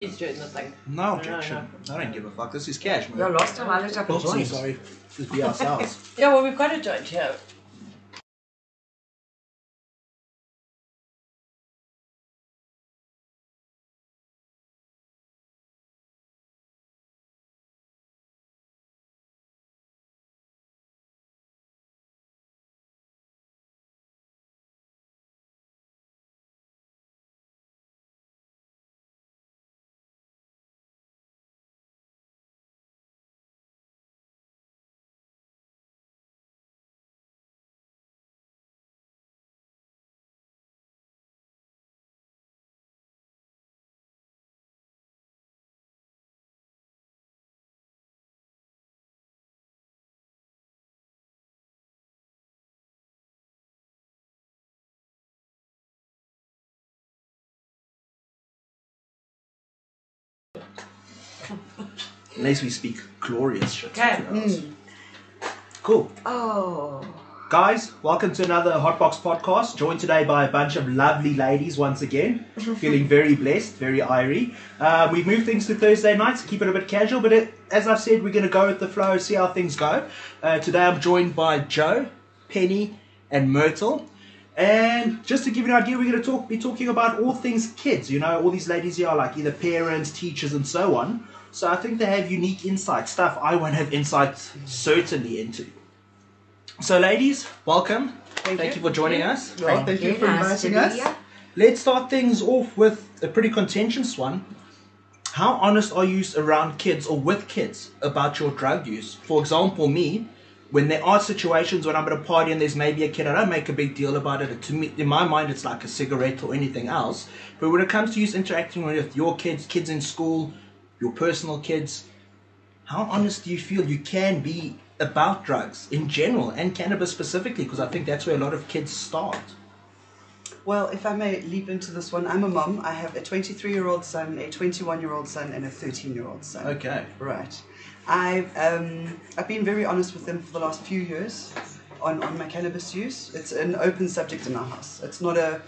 He's doing the thing. No objection. I don't give a fuck. This is cash, Yeah, man. last time I lit up a Oops, I'm joint. sorry. Just be ourselves. Yeah, well, we've got a joint here. Unless we speak glorious shit. Okay. Cool. Oh. Guys, welcome to another Hotbox podcast. Joined today by a bunch of lovely ladies once again. Feeling very blessed, very irie. Uh, we've moved things to Thursday nights to keep it a bit casual, but it, as I've said, we're going to go with the flow, see how things go. Uh, today I'm joined by Jo, Penny, and Myrtle. And just to give you an idea, we're going to talk, be talking about all things kids. You know, all these ladies here are like either parents, teachers, and so on. So I think they have unique insight, stuff I won't have insight certainly into. So, ladies, welcome. Thank, you. for joining us. Well, thank you for inviting be us. Let's start things off with a pretty contentious one. How honest are you around kids or with kids about your drug use? For example, me, when there are situations when I'm at a party and there's maybe a kid, I don't make a big deal about it. To me, in my mind, it's like a cigarette or anything else. But when it comes to you interacting with your kids, kids in school, your personal kids, how honest do you feel you can be about drugs in general and cannabis specifically? Because I think that's where a lot of kids start. Well, if I may leap into this one, I'm a mum. I have a 23 year old son, a 21 year old son, and a 13 year old son. Okay. Right. I've um, I've been very honest with them for the last few years on, on my cannabis use. It's an open subject in our house. It's not a.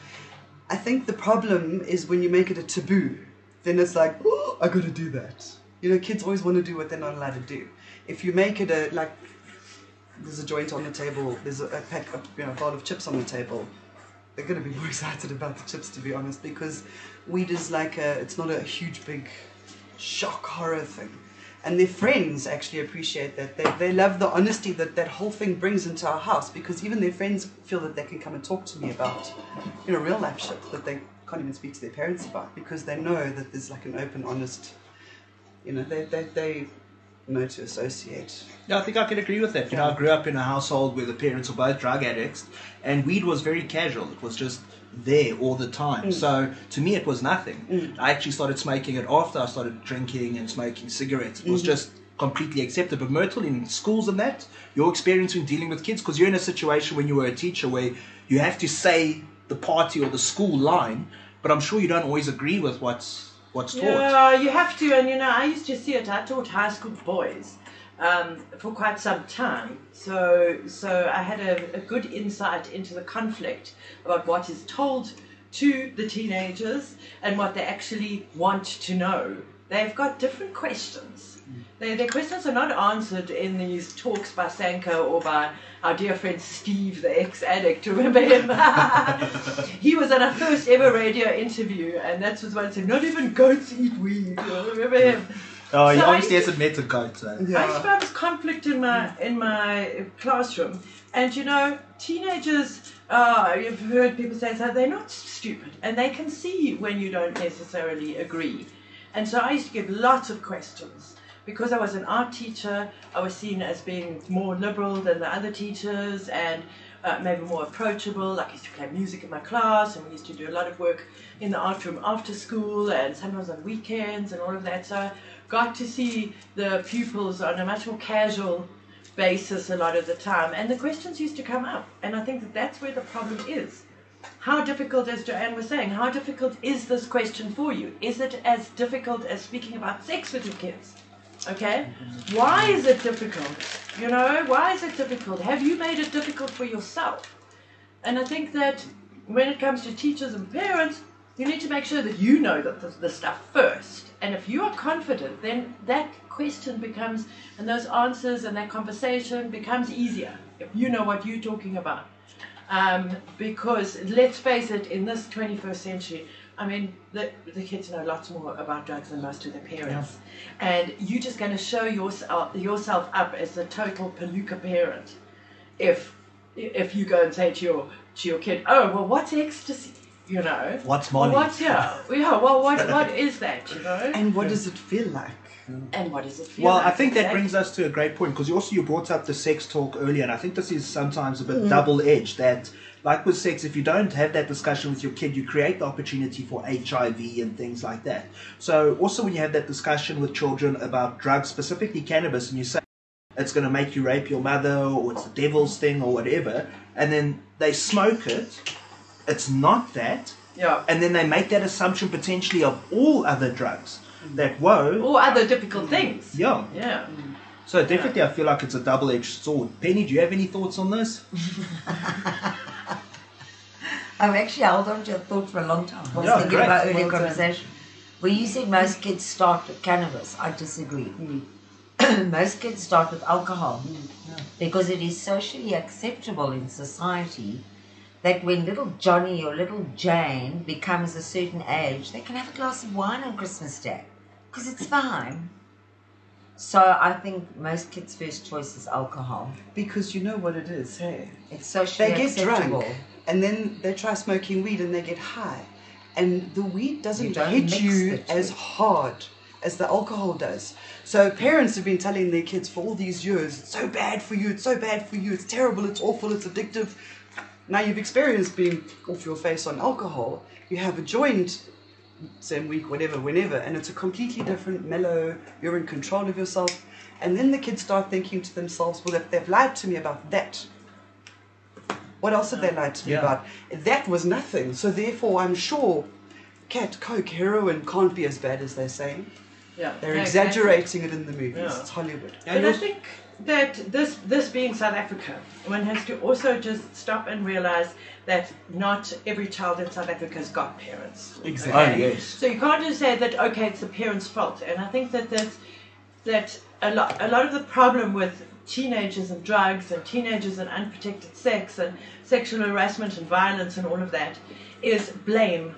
I think the problem is when you make it a taboo, then it's like, oh, I gotta do that. You know, kids always want to do what they're not allowed to do. If you make it a like, there's a joint on the table, there's a, a pack, of, you know, a bowl of chips on the table. They're gonna be more excited about the chips, to be honest, because weed is like a. It's not a huge, big shock horror thing. And their friends actually appreciate that. They, they love the honesty that that whole thing brings into our house because even their friends feel that they can come and talk to me about, you know, real life shit that they can't even speak to their parents about because they know that there's like an open, honest, you know, they, they, they know to associate. Yeah, I think I can agree with that. You know, I grew up in a household where the parents were both drug addicts, and weed was very casual. It was just there all the time. Mm. So to me, it was nothing. Mm. I actually started smoking it after I started drinking and smoking cigarettes. It was mm-hmm. just completely accepted. But Myrtle, in schools and that, your experience in dealing with kids, because you're in a situation when you were a teacher where you have to say the party or the school line, but I'm sure you don't always agree with what's what's taught. Yeah, you have to, and you know, I used to see it. I taught high school boys um, for quite some time, so so I had a, a good insight into the conflict about what is told to the teenagers and what they actually want to know. They've got different questions. Their, their questions are not answered in these talks by SANCA or by our dear friend Steve, the ex-addict. Remember him? he was at our first ever radio interview, and that was one said, "Not even goats eat weed." Remember him? Oh, he So I obviously used hasn't met a goat. So. I used to have this conflict in my in my classroom, and you know, teenagers. Uh, you've heard people say so. They're not stupid, and they can see when you don't necessarily agree. And so I used to get lots of questions because I was an art teacher. I was seen as being more liberal than the other teachers, and uh, maybe more approachable. Like I used to play music in my class, and we used to do a lot of work in the art room after school, and sometimes on weekends, and all of that. So I got to see the pupils on a much more casual basis a lot of the time, and the questions used to come up. And I think that that's where the problem is. How difficult, as Joanne was saying, how difficult is this question for you? Is it as difficult as speaking about sex with your kids? Okay? Why is it difficult? You know, why is it difficult? Have you made it difficult for yourself? And I think that when it comes to teachers and parents, you need to make sure that you know that the, the stuff first. And if you are confident, then that question becomes, and those answers and that conversation becomes easier if you know what you're talking about. Um, because let's face it, in this 21st century, I mean, the, the kids know lots more about drugs than most of their parents. And you're just going to show yourself, yourself up as a total palooka parent if if you go and say to your to your kid, oh well, what's ecstasy? You know, What's Well, Molly? what's yeah, yeah. Well, what what is that? You know, And what does it feel like? and what does it feel? Well, like? I think that Exactly. brings us to a great point because you also you brought up the sex talk earlier, and I think this is sometimes a bit Mm. double edged. That, like with sex, if you don't have that discussion with your kid, you create the opportunity for HIV and things like that. So, also when you have that discussion with children about drugs, specifically cannabis, and you say it's going to make you rape your mother or it's the devil's thing or whatever, and then they smoke it, it's not that, Yeah. and then they make that assumption potentially of all other drugs. That whoa, Or other difficult mm. things. yeah. Yeah. So definitely, I feel like it's a double-edged sword. Penny, do you have any thoughts on this? I've oh, actually held on to your thought for a long time. I was Yeah, thinking great. about earlier conversation. Well, you said most kids start with cannabis. I disagree. Hmm. most kids start with alcohol hmm. because it is socially acceptable in society that when little Johnny or little Jane becomes a certain age, they can have a glass of wine on Christmas Day because it's fine. So I think most kids' first choice is alcohol. Because you know what it is, hey? It's socially They get acceptable. drunk and then they try smoking weed and they get high. And the weed doesn't You hit you as hard as the alcohol does. So parents have been telling their kids for all these years, it's so bad for you, it's so bad for you, it's terrible, it's awful, it's addictive. Now you've experienced being off your face on alcohol, you have a joint same week, whatever, whenever, and it's a completely different mellow, you're in control of yourself. And then the kids start thinking to themselves, well, if they've lied to me about that, what else have they lied to me Yeah. about? That was nothing. So therefore, I'm sure cat, coke, heroin can't be as bad as they're saying. Yeah. They're Yeah, exaggerating it in the movies. Yeah. It's Hollywood. But I think that this this being South Africa, one has to also just stop and realize that not every child in South Africa has got parents. Exactly. Oh, yes. So you can't just say that okay, it's the parents' fault. And I think that that's, that a lot a lot of the problem with teenagers and drugs and teenagers and unprotected sex and sexual harassment and violence and all of that is blame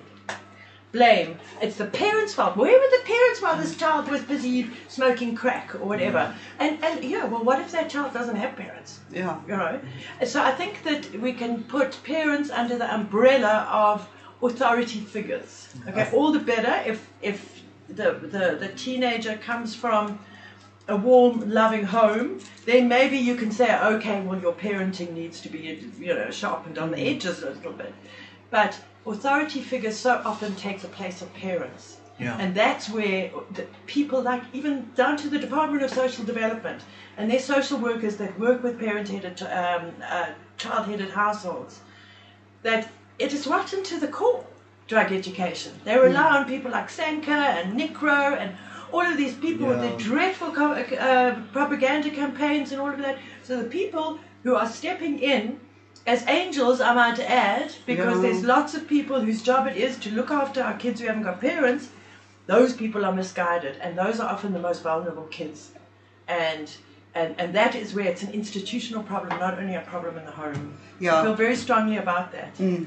blame. It's the parents' fault. Where were the parents while this child was busy smoking crack or whatever? Mm. And and yeah, well, what if that child doesn't have parents? Yeah. You know, so I think that we can put parents under the umbrella of authority figures. Okay, mm. all the better if if the the, the teenager comes from a warm, loving home, then maybe you can say, okay, well, your parenting needs to be, you know, sharpened on the mm. edges a little bit. But authority figures so often take the place of parents. Yeah. And that's where the people like, even down to the Department of Social Development and their social workers that work with parent-headed, um, uh, child-headed households, that it is rotten to the core, drug education. They rely on people like SANCA and Nicro and all of these people with Yeah. their dreadful uh, propaganda campaigns and all of that. So the people who are stepping in as angels, I might add, because Yeah. there's lots of people whose job it is to look after our kids who haven't got parents. Those people are misguided, and those are often the most vulnerable kids. And and, and that is where it's an institutional problem, not only a problem in the home. Yeah. I feel very strongly about that. I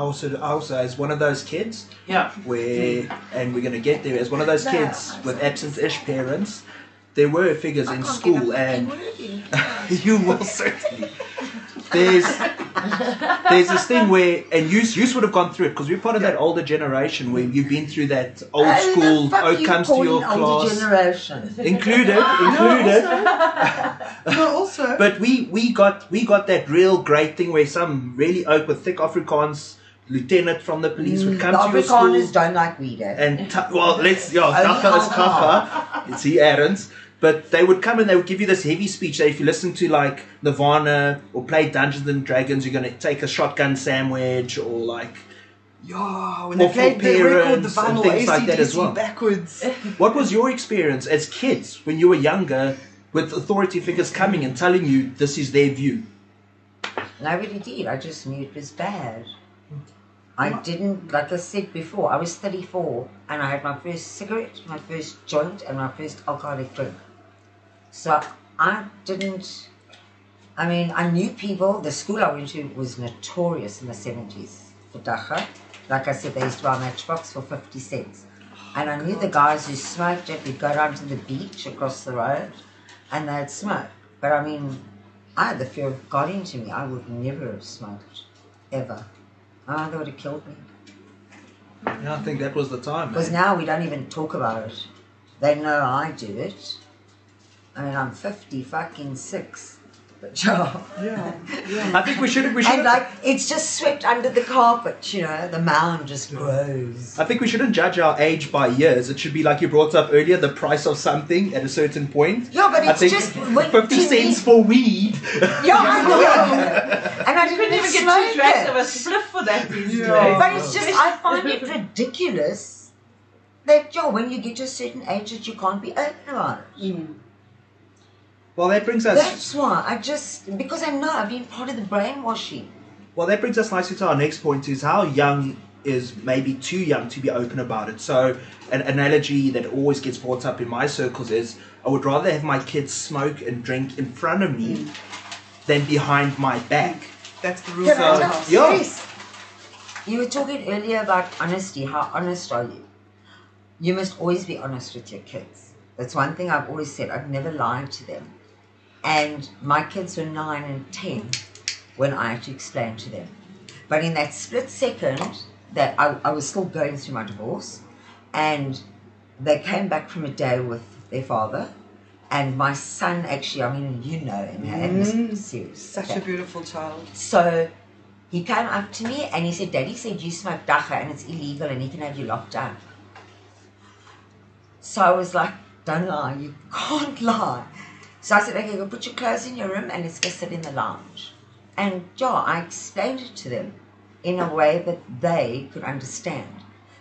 also, I also, as one of those kids, Yeah. where, and we're going to get there, as one of those No, kids I'm with sorry. absent-ish parents, there were figures I in school, and the N word. you will certainly. There's, there's this thing where, and you, you would have gone through it because we're part of that older generation where you've been through that old school. fuck Oh, comes to your class, generation. included, included. No, also. But we we got we got that real great thing where some really oak with thick Afrikaans lieutenant from the police would come the to your Afrikaners school don't like weed. eh? and t- well let's yeah Kafka is alcohol. It's he Aaron's but they would come and they would give you this heavy speech that if you listen to like Nirvana or play Dungeons and Dragons you're gonna take a shotgun sandwich or like yeah, when they played the record, the parents and vinyl, things like that as well. backwards. what was your experience as kids when you were younger with authority figures coming and telling you this is their view I really did. I just knew it was bad. I didn't, like I said before, I was 34 and I had my first cigarette, my first joint, and my first alcoholic drink. So I didn't, I mean, I knew people, the school I went to was notorious in the 70s for dagga. Like I said, they used to buy matchbox for 50 cents. And I knew the guys who smoked it, we'd go down to the beach across the road and they'd smoke. But I mean, I had the fear of God into me. I would never have smoked, ever. Ah, they would have killed me. Yeah, I think that was the time. Because man. now we don't even talk about it. They know I do it. I mean, I'm 50 fucking six. But yeah. Yeah. I think we should we should And like, it's just swept under the carpet, you know, the mound just grows. I think we shouldn't judge our age by years. It should be like you brought up earlier, the price of something at a certain point. Yeah, but I it's think just when- fifty cents me- for weed. Yeah, I know. And I didn't couldn't even get smoke two drags it. of a spliff for that these Yeah. days. But it's just, I find it ridiculous that, yo, when you get to a certain age that you can't be open about it. Mm. Well, that brings us. That's why I just, because I know I've been part of the brainwashing. Well, that brings us nicely to our next point: is how young is maybe too young to be open about it. So, an analogy that always gets brought up in my circles is, I would rather have my kids smoke and drink in front of me mm. than behind my back. That's the rules Can I of the house. Yeah. Yes. You were talking earlier about honesty. How honest are you? You must always be honest with your kids. That's one thing I've always said. I've never lied to them. And my kids were nine and ten when I had to explain to them. But in that split second that I, I was still going through my divorce, and they came back from a day with their father, and my son actually, I mean, you know him, mm, serious. Such okay? a beautiful child. So he came up to me and he said, Daddy said you smoke dagga and it's illegal and he can have you locked up. So I was like, don't lie, you can't lie. So I said, okay, go put your clothes in your room and let's go sit in the lounge. And yeah, I explained it to them in a way that they could understand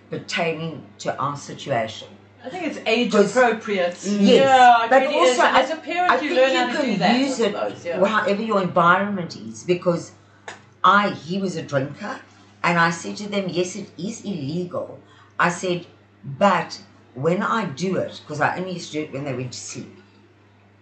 pertaining to our situation. I think it's age appropriate. Mm, yes, Yeah, but really also. As a parent, I you think learn you how to can do that. Use it suppose, yeah. however your environment is because I he was a drinker and I said to them, yes, it is illegal. I said, but when I do it, because I only used to do it when they went to sleep,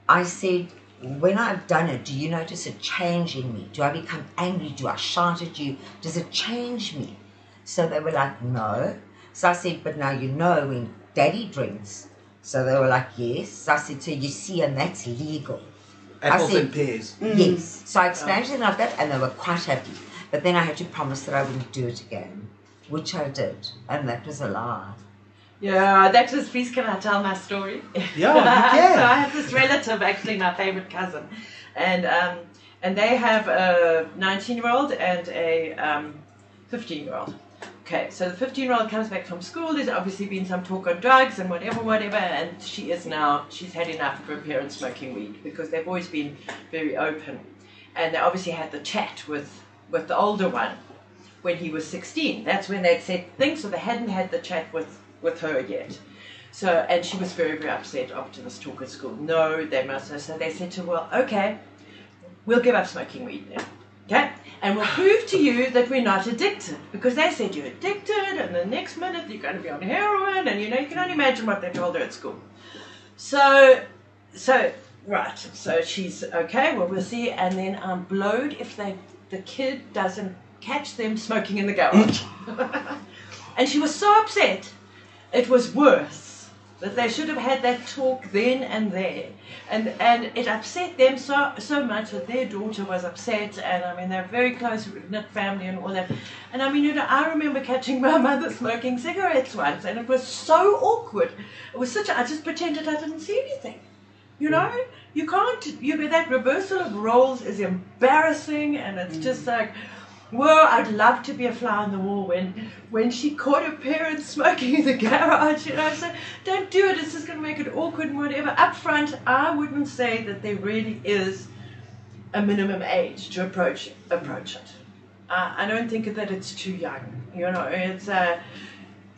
I said, when I've done it, do you notice a change in me? Do I become angry? Do I shout at you? Does it change me? So they were like, no. So I said, but now you know when daddy drinks. So they were like, yes. So I said, so you see, and that's legal. Apples see. and pears. Yes. Mm. So I explained to them like that, and they were quite happy. But then I had to promise that I wouldn't do it again, which I did, and that was a lie. Yeah, that was. Please, can I tell my story? Yeah, you can. so I have this relative, actually my favorite cousin, and um, and they have a 19-year-old and a um, 15-year-old. Okay, so the 15-year-old comes back from school. There's obviously been some talk on drugs and whatever, whatever, and she is now she's had enough of her parents smoking weed because they've always been very open, and they obviously had the chat with with the older one when he was 16. That's when they'd said things, so they hadn't had the chat with, with her yet. So, and she was very, very upset after this talk at school. No, they must have. So they said to her, well, okay, we'll give up smoking weed then. Okay? And we'll prove to you that we're not addicted. Because they said you're addicted, and the next minute you're going to be on heroin, and you know, you can only imagine what they told her at school. So, so, right. So she's okay, well, we'll see. And then I'm blowed if they, the kid doesn't catch them smoking in the garage. and she was so upset. It was worse that they should have had that talk then and there. And and it upset them so so much that their daughter was upset and I mean they're a very close knit family and all that. And I mean you know I remember catching my mother smoking cigarettes once and it was so awkward. It was such a, I just pretended I didn't see anything. You know? Mm. You can't you know, that reversal of roles is embarrassing and it's just mm. like well, I'd love to be a fly on the wall when when she caught her parents smoking in the garage, you know. So don't do it. It's just going to make it awkward and whatever. Up front, I wouldn't say that there really is a minimum age to approach approach it. Uh, I don't think that it's too young. You know, it's uh,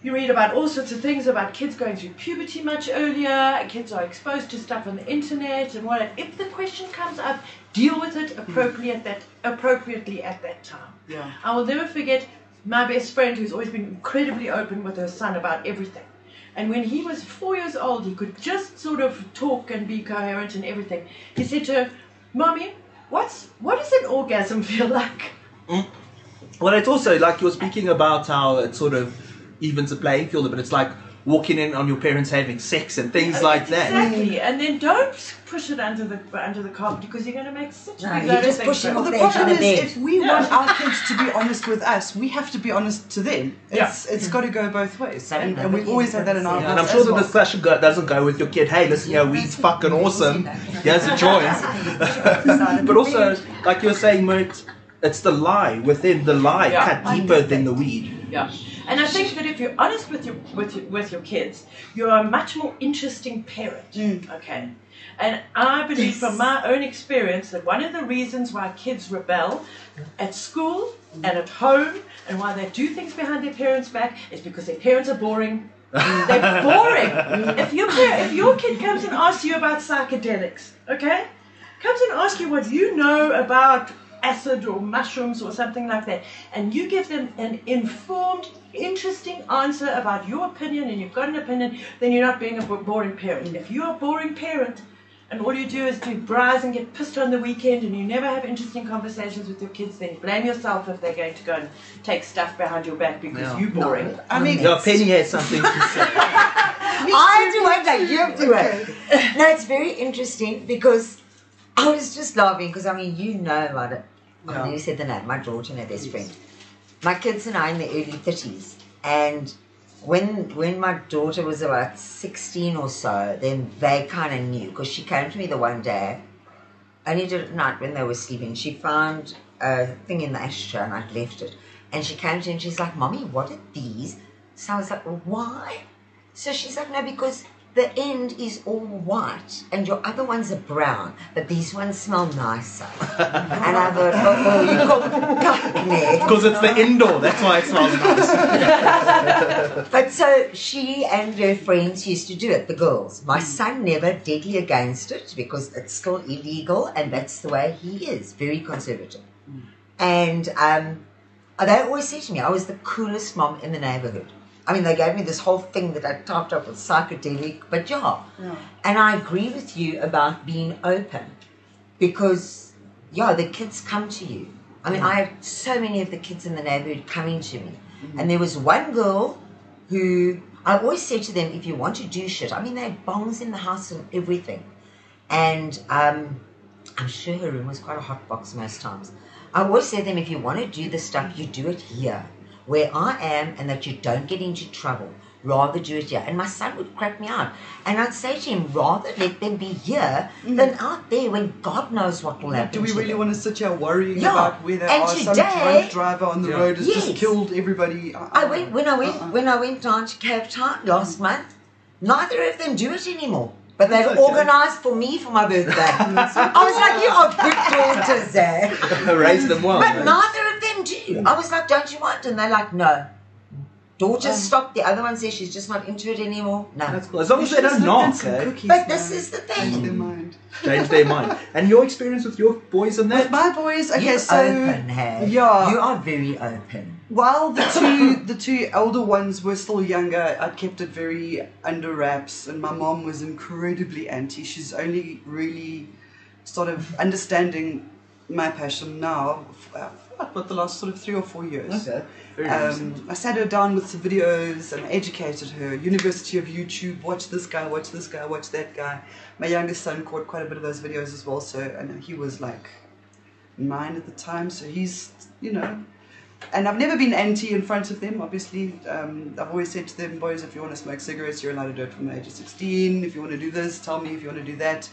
you read about all sorts of things about kids going through puberty much earlier. Kids are exposed to stuff on the internet and what. If the question comes up, deal with it hmm. appropriately at that appropriately at that time. Yeah. I will never forget my best friend who's always been incredibly open with her son about everything. And when he was four years old, he could just sort of talk and be coherent and everything. He said to her, Mommy, what's, what does an orgasm feel like? Mm. Well, it's also like you're speaking about how it sort of evens the playing field, but it's like walking in on your parents having sex and things like that. Exactly. And then don't push it under the under the carpet because you're going to make such No, a big you load of just things push him for- off Well, the the problem the is, bed. if we Yeah. want our kids to be honest with us, we have to be honest to them. It's it's got to go both ways, Same and, and we've always kids, had that in our yeah. Yeah, house. and I'm sure as the well. discussion go, doesn't go with your kid, hey, listen, yeah, weed's fucking awesome. Here's a choice. but also, like you're saying, Mert, it's the lie within the lie Yeah. cut deeper than the weed. Yeah, and I think that if you're honest with your with your, with your kids, you're a much more interesting parent. Mm. Okay, and I believe from my own experience that one of the reasons why kids rebel at school and at home and why they do things behind their parents' back is because their parents are boring. They're boring. if your if your kid comes and asks you about psychedelics, okay, comes and asks you what you know about acid or mushrooms or something like that, and you give them an informed, interesting answer about your opinion, and you've got an opinion, then you're not being a boring parent. And if you're a boring parent, and all you do is do browse and get pissed on the weekend, and you never have interesting conversations with your kids, then blame yourself if they're going to go and take stuff behind your back because Yeah. you're boring. I mean, Yeah, Penny has something to say. I do it like you do it. No, it's very interesting because I was just laughing because I mean, you know about it. Yeah. Oh, you said the name, my daughter and her best friend. My kids and I in the early 30s. And when when my daughter was about 16 or so, then they kind of knew because she came to me the one day, only did it at night when they were sleeping. She found a thing in the ashtray and I'd left it. And she came to me and she's like, Mommy, what are these? So I was like, why? So she's like, no, because the end is all white and your other ones are brown, but these ones smell nicer. and I thought, oh, you got. Because it's the indoor, that's why it smells nice. But so she and her friends used to do it, the girls. My son never deadly against it because it's still illegal and that's the way he is, very conservative. And um, they always say to me, I was the coolest mom in the neighborhood. I mean, they gave me this whole thing that I typed up with psychedelic, but yeah. Yeah. And I agree with you about being open because, yeah, the kids come to you. I mean, I have so many of the kids in the neighborhood coming to me. And there was one girl who I always said to them, if you want to do shit, I mean, they had bongs in the house and everything. And um, I'm sure her room was quite a hot box most times. I always say to them, if you want to do this stuff, you do it here, where I am, and that you don't get into trouble. Rather do it here. And my son would crack me out. And I'd say to him, rather let them be here than out there when God knows what will happen. Do we to really them. want to sit here worrying Yeah. about where they And are? Some drunk driver on the Yeah. road has just killed everybody. Uh, I went when I went Uh-uh. when I went down to Cape Town last month. Neither of them do it anymore. But they've okay. organised for me for my birthday. I was like, you are good daughters, eh? Raise them well. But neither of. I was like, don't you want? And they're like, no. Daughter Um, stopped. The other one says she's just not into it anymore. No. That's cool. As long as they don't have knock, some eh? cookies, But this is the Change their mind. change their mind. And your experience with your boys and With that? my boys, okay, You're so open, hey? yeah. You are very open. while the two the two elder ones were still younger, I kept it very under wraps, and my mom was incredibbly anti. She's only really sort of understanding my passion now. What the last sort of three or four years. Okay. Um, I sat her down with some videos and educated her. University of YouTube, watch this guy, watch this guy, watch that guy. My youngest son caught quite a bit of those videos as well, so and he was like nine at the time, so he's you know. And I've never been anti in front of them. Obviously, um, I've always said to them, boys, if you want to smoke cigarettes, you're allowed to do it from the age of 16. If you want to do this, tell me if you want to do that.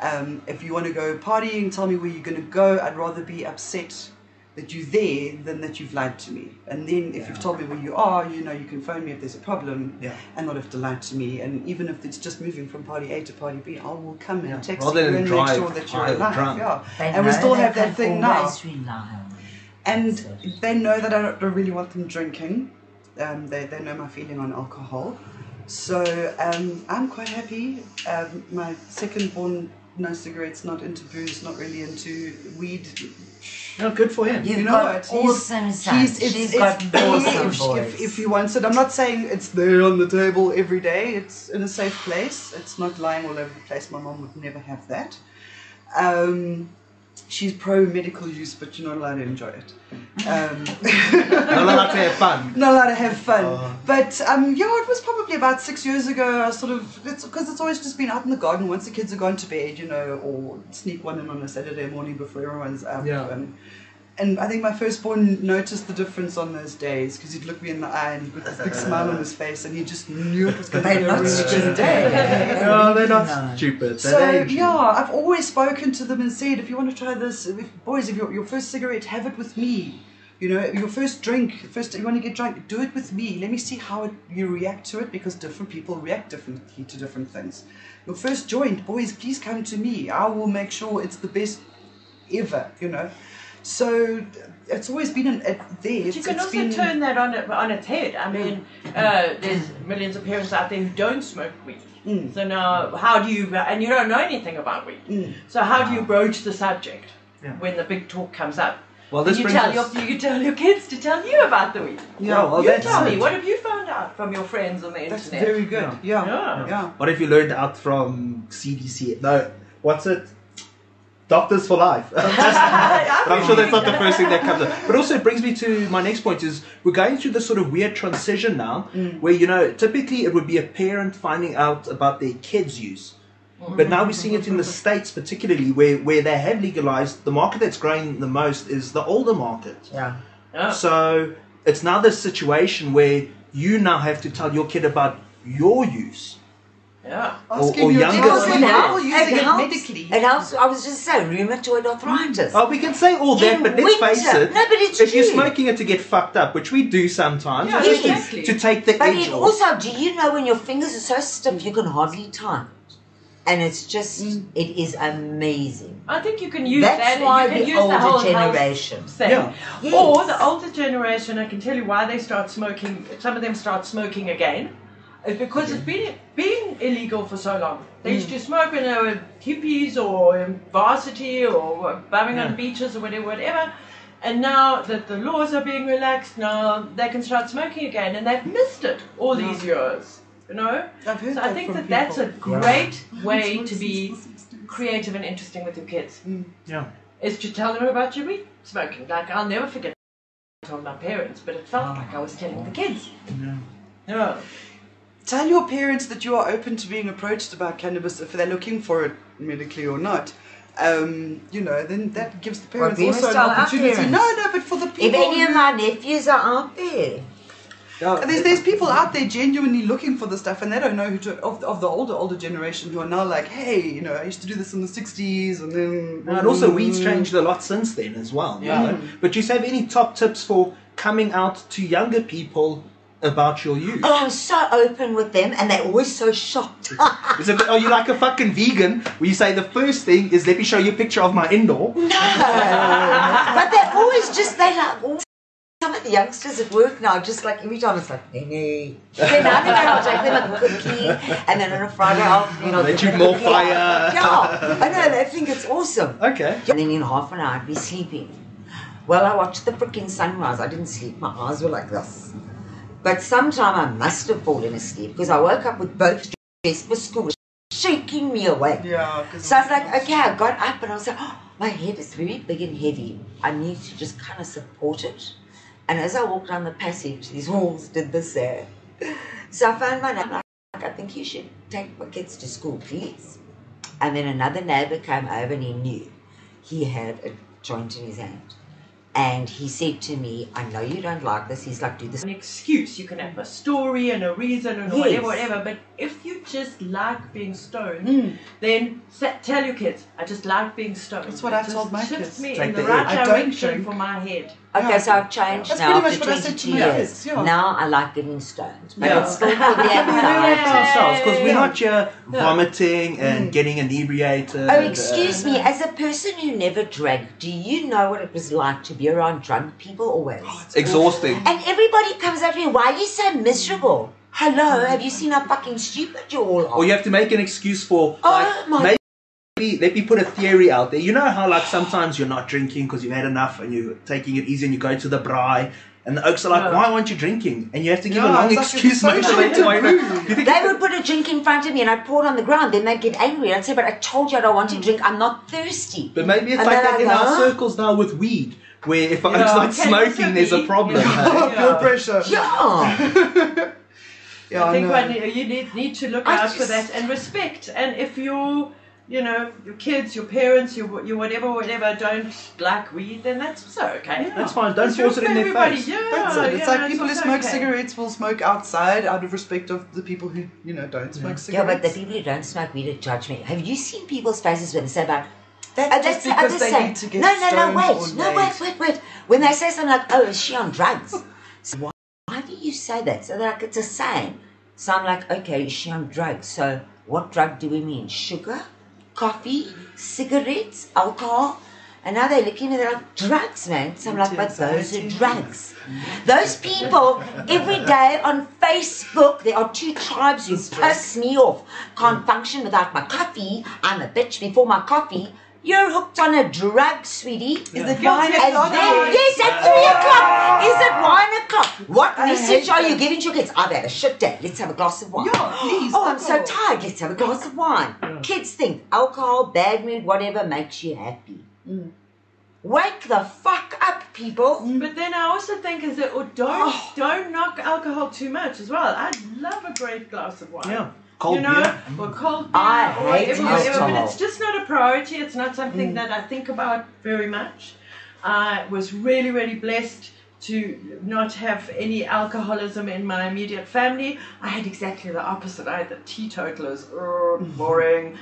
Um, if you want to go partying, tell me where you're going to go. I'd rather be upset that you're there than that you've lied to me. And then if you've told me where you are, you know you can phone me if there's a problem Yeah. and not have to lie to me. And even if it's just moving from party A to party B, I will come and Yeah. text Rather you and drive make sure that you're alive. drunk. Yeah. They And we still have that thing now. always rely on you. And they know that I don't don't really want them drinking. Um, they, they know my feeling on alcohol. So um, I'm quite happy. Um, my second born no cigarettes, not into booze, not really into weed. No, good for him. You've You know got what? He's- awesome. He's, She's got awesome if, boys. if, if he wants it, I'm not saying it's there on the table every day. It's in a safe place. It's not lying all over the place. My mom would never have that. Um, she's pro medical use, but you're not allowed to enjoy it. Um, Not allowed to have fun. not allowed to have fun. Oh. But um, yeah, it was probably about six years ago. I sort of it's because it's always just been out in the garden once the kids are gone to bed, you know, or sneak one in on a Saturday morning before everyone's up. Yeah. And, and I think my firstborn noticed the difference on those days because he'd look me in the eye and he'd put this big smile on his face and he just knew it was going to be a not really good day. No, they're not No. stupid. They're So very yeah, I've always spoken to them and said, if you want to try this, if, boys, if your your first cigarette, have it with me. You know, your first drink, first you want to get drunk, do it with me. Let me see how it, you react to it because different people react differently to different things. Your first joint, boys, please come to me. I will make sure it's the best ever. You know, so it's always been an, it, there. But you can it's also been- turn that on it, on its head. I mean, uh, there's millions of parents out there who don't smoke weed. Mm. So now, how do you, and you don't know anything about weed. Mm. So how do you broach the subject Yeah. when the big talk comes up? Well, this you brings tell us- your you tell your kids to tell you about the weed. Yeah, well, you that's tell me. What have you found out from your friends on the That's internet? very good. Yeah, Yeah. yeah. What have you learned out from CDC? No, what's it? Doctors for life. but I'm sure that's not the first thing that comes up. But also, it brings me to my next point: is we're going through this sort of weird transition now, mm. where you know, typically it would be a parent finding out about their kids' use. But now we're seeing it in the states, particularly where, where they have legalized. The market that's growing the most is the older market. Yeah. Yeah. So it's now this situation where you now have to tell your kid about your use. Yeah. Asking or your younger people. how using it helps, medically. It helps. I was just saying, rheumatoid arthritis. Oh, we can say all that, In but let's face it. No, but it's if you're smoking it to get fucked up, which we do sometimes, Yeah, just to- exactly. to, take the But edge it off. also, do you know when your fingers are so stiff you can hardly time? And it's just, mm. it is amazing. I think you can use That's that. why you can the use older the whole generation- health thing. Yeah. Yes. Or the older generation, I can tell you why they start smoking. Some of them start smoking again. It's because it's been been illegal for so long. They used hmm. to smoke when they were hippies or in varsity or bumming Yeah. on beaches or whatever, whatever. And now that the laws are being relaxed, now they can start smoking again, and they've missed it all these years. You know. I've heard So I think from that that's a people. great way to be creative and interesting with your kids. Hmm. Yeah. Is to tell them about your weed smoking. Like I'll never forget. I told my parents, but it felt ah. like I was telling the kids. Yeah. Yeah. Tell your parents that you are open to being approached about cannabis if they're looking for it medically or not. Um, you know, then that gives the parents we also an opportunity. No, no, but for the people. If any of my nephews are out there, Yeah. There's there's people out there genuinely looking for the stuff, and they don't know who to of, of the older older generation who are now like, hey, you know, I used to do this in the '60s, and then And also, weed's changed a lot since then as well. you Yeah. know. But do you have any top tips for coming out to younger people about your use? oh, I'm so open with them and they're always so shocked. Is it, are you like a fucking vegan where you say the first thing is let me show you a picture of my indoor? No. but they're always just, they like, all- some of the youngsters at work now, just like every time it's like, Nene. Then now they I'll take them a cookie, and then on a Friday I'll Let give you them more cookie. fire. Yeah, I know, they think it's awesome. Okay. And then in half an hour, I'd be sleeping. Well, I watched the freaking sunrise. I didn't sleep. My eyes were like this. But sometime I must have fallen asleep because I woke up with both dressed for school, shaking me awake. Yeah. So I was like, okay, I got up and I was like, oh, my head is very big and heavy. I need to just kind of support it. And as I walked down the passage, these walls did this there. So I found my neighbor, like, I think you should take my kids to school, please. And then another neighbor came over and he knew he had a joint in his hand. And he said to me, I know you don't like this. He's like, do this. An excuse. You can have a story and a reason and Yes. whatever, whatever. But if you just like being stoned, Mm. then sa- tell your kids, I just like being stoned. That's what It I told my shifts kids. me Take in the, the right. I direction for my head. Okay, Yeah. so I've changed That's now pretty after much what I said 22 years. yeah. Now I like getting stoned. But Yeah. it's still for the ourselves because we're not here vomiting and getting inebriated. Oh, excuse uh, me, as a person who never drank, do you know what it was like to be around drunk people always? Exhausting. And everybody comes up to me, why are you so miserable? Hello, have you seen how fucking stupid you all are? Or you have to make an excuse for Oh like my maybe me, let me put a theory out there. You know how like sometimes you're not drinking because you've had enough and you're taking it easy and you go to the braai and the oaks are like, Yeah. why aren't you drinking? And you have to give a long it's like excuse it's social motivated why not. taboo. You think They would put a drink in front of me and I'd pour it on the ground. Then they'd get angry. And i'd say, but I told you I don't want to hmm. drink. I'm not thirsty. But maybe it's And like they're that in like, our circles now with weed, where if Yeah, oaks not can smoking, there's a problem. Yeah. hey? Peer pressure. Yeah. Yeah, I think no. one, you need, need to look I out for that and respect. And if your, you know, your kids, your parents, your, your whatever, whatever don't like weed, then that's also okay. That's fine. Don't force it good in for their face. Yeah, That's it. It's yeah, like people who smoke okay. cigarettes will smoke outside out of respect of the people who, you know, don't smoke cigarettes. Yeah, but the people who don't smoke weed are judge me. Have you seen people's faces when they say about oh, That's just the because other they side. need to get no, no, no, wait, no, wait, wait, wait. When they say something like, "Oh, is she on drugs?" So why, why do you say that? So they're like it's a saying. So I'm like, okay, is she on drugs? So what drug do we mean? Sugar, coffee, cigarettes, alcohol? And now they're looking at it like drugs, man. So I'm like, but those are drugs. Those people every day on Facebook, there are two tribes who piss me off. Can't function without my coffee. I'm a bitch before my coffee. You're hooked on a drug, sweetie. Is it wine o'clock? yes, at three o'clock. Is it wine o'clock? What I message are you giving to your kids? I've had a shit day. Let's have a glass of wine. Yeah, please, Oh, I'm so tired. Let's have a glass of wine. Kids think alcohol, bad mood, whatever makes you happy. Mm. Wake the fuck up, people. But then I also think is that or don't Oh. don't knock alcohol too much as well. I love a great glass of wine. Yeah. Cold you know, beer. or cold beer, I or hate whatever, whatever, but it's just not a priority. It's not something mm. that I think about very much. I was really, really blessed to not have any alcoholism in my immediate family. I had exactly the opposite. I had the teetotalers, Ugh, boring.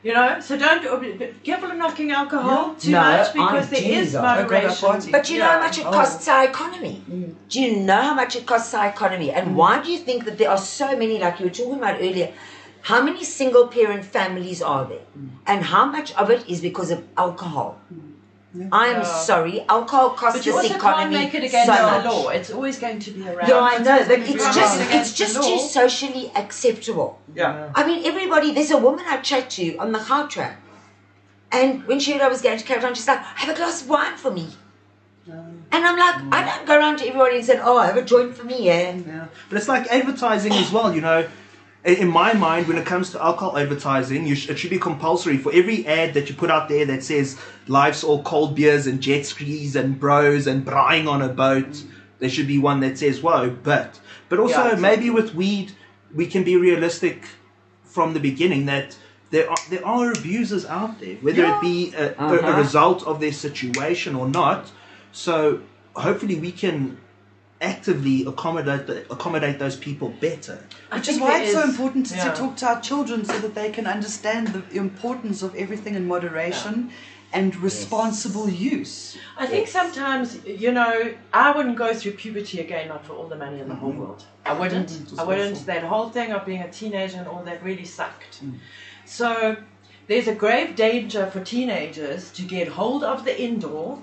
You know, so don't be careful of knocking alcohol too No, much because I there do is though. I go to a moderation. party. But you know how much it Oh. costs our economy? Do you know how much it costs our economy? And why do you think that there are so many, like you were talking about earlier, how many single parent families are there? And how much of it is because of alcohol? I am Yeah. sorry, alcohol costs But you this also economy can't make it against so the much. law. It's always going to be around. Yeah, I know, but it's just it's against just too socially acceptable. Yeah. I mean, everybody. There's a woman I chat to on the Gautrain, and when she heard I was going to Cape Town, she's like, "Have a glass of wine for me." And I'm like, I don't go around to everybody and say, "Oh, have a joint for me," yeah. Yeah. But it's like advertising as well, you know. In in my mind, when it comes to alcohol advertising, you sh- it should be compulsory for every ad that you put out there that says life's all cold beers and jet skis and bros and braaiing on a boat. There should be one that says, "Whoa!" But but also Yeah, exactly. maybe with weed, we can be realistic from the beginning that there are there are abusers out there, whether it be a, a, a Uh-huh. result of their situation or not. So hopefully we can actively accommodate the, accommodate those people better. I Which is why there it's so important to, yeah. to talk to our children so that they can understand the importance of everything in moderation and responsible use. I think sometimes, you know, I wouldn't go through puberty again, not for all the money in the whole mm-hmm. world. I wouldn't. I wouldn't. That whole thing of being a teenager and all that really sucked. Mm. So there's a grave danger for teenagers to get hold of the indoor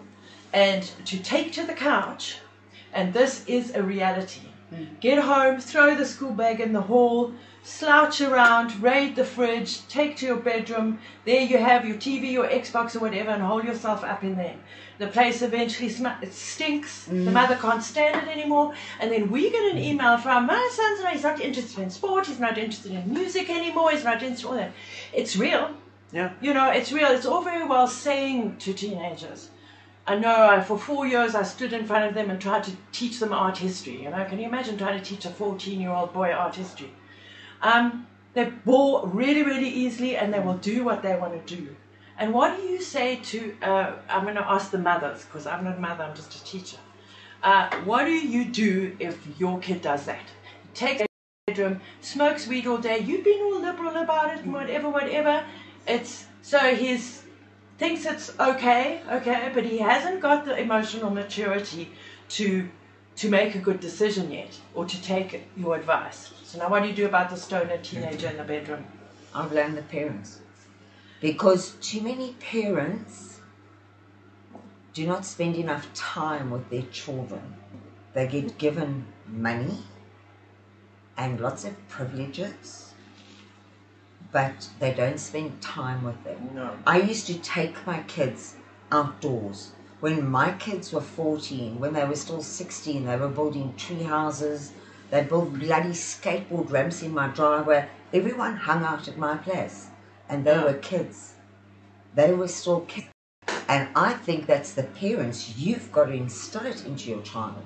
and to take to the couch, and this is a reality. Hmm. Get home, throw the school bag in the hall, slouch around, raid the fridge, take to your bedroom. There you have your TV, your Xbox, or whatever, and hold yourself up in there. The place eventually sm- it stinks. The hmm. mother can't stand it anymore. And then we get an email from my son's not, he's not interested in sport, he's not interested in music anymore, he's not interested in all that. It's real. Yeah. You know, it's real. It's all very well saying to teenagers. I know I, for four years I stood in front of them and tried to teach them art history. You know, can you imagine trying to teach a 14 year old boy art history? Um, they bore really, really easily and they will do what they want to do. And what do you say to, uh, I'm going to ask the mothers because I'm not a mother, I'm just a teacher. Uh, what do you do if your kid does that? Takes a bedroom, smokes weed all day, you've been all liberal about it whatever, whatever. It's so he's thinks it's okay, okay, but he hasn't got the emotional maturity to to make a good decision yet or to take your advice. So now what do you do about the stoner teenager in the bedroom? I blame the parents. Because too many parents do not spend enough time with their children. They get given money and lots of privileges, but they don't spend time with them. No. I used to take my kids outdoors. When my kids were 14, when they were still 16, they were building tree houses. They built bloody skateboard ramps in my driveway. Everyone hung out at my place. And they were kids. They were still kids. And I think that's the parents. You've got to instill it into your child.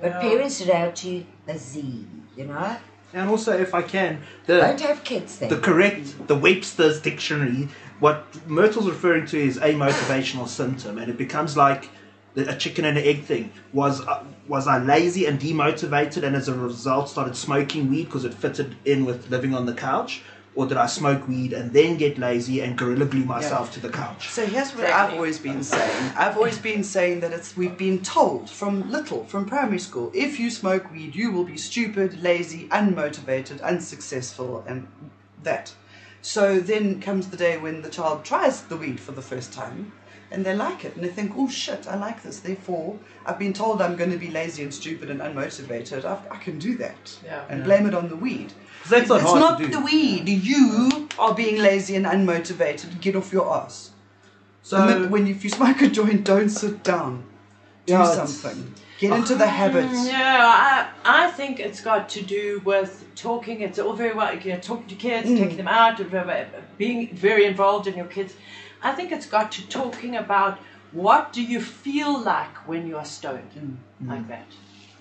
But Yeah. parents today are too busy, you know? And also, if I can, the Don't have kids then. the correct the Webster's dictionary, what Myrtle's referring to is a motivational symptom, and it becomes like the, a chicken and an egg thing. Was uh, was I lazy and demotivated, and as a result started smoking weed because it fitted in with living on the couch, or did I smoke weed and then get lazy and gorilla glue myself to the couch? So here's what Exactly. I've always been saying. I've always been saying that it's we've been told from little, from primary school, if you smoke weed, you will be stupid, lazy, unmotivated, unsuccessful, and that. So then comes the day when the child tries the weed for the first time, and they like it, and they think, oh shit, I like this. Therefore, I've been told I'm going to be lazy and stupid and unmotivated. I've, I can do that, Yeah. and blame it on the weed. 'Cause that's not it's hard not to do. the weed. You are being lazy and unmotivated. Get off your ass. So And then when if you smoke a joint, don't sit down. Do Yeah, it's- something. Get into the habits. Yeah, I, I think it's got to do with talking. It's all very well, you know, talking to kids, Mm. taking them out, being very involved in your kids. I think it's got to talking about what do you feel like when you are stoned, Mm. like that.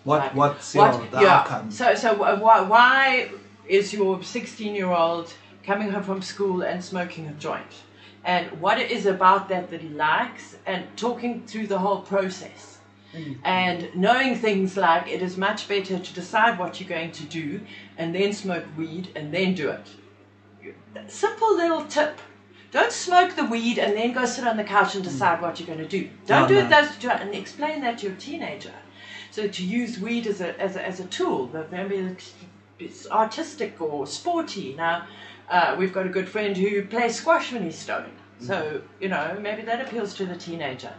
what Like, what's your, what- the yeah. outcome? So, so why, why is your 16 year old coming home from school and smoking a joint? And what it is about that that he likes, and talking through the whole process. Mm. And knowing things like it is much better to decide what you're going to do and then smoke weed and then do it. Simple little tip. Don't smoke the weed and then go sit on the couch and mm. decide what you're going to do. Don't No, do no. it those two and explain that to your teenager. So to use weed as a, as a, as a tool, it's, it's artistic or sporty. Now, uh, we've got a good friend who plays squash when he's stoned. So, you know, maybe that appeals to the teenager.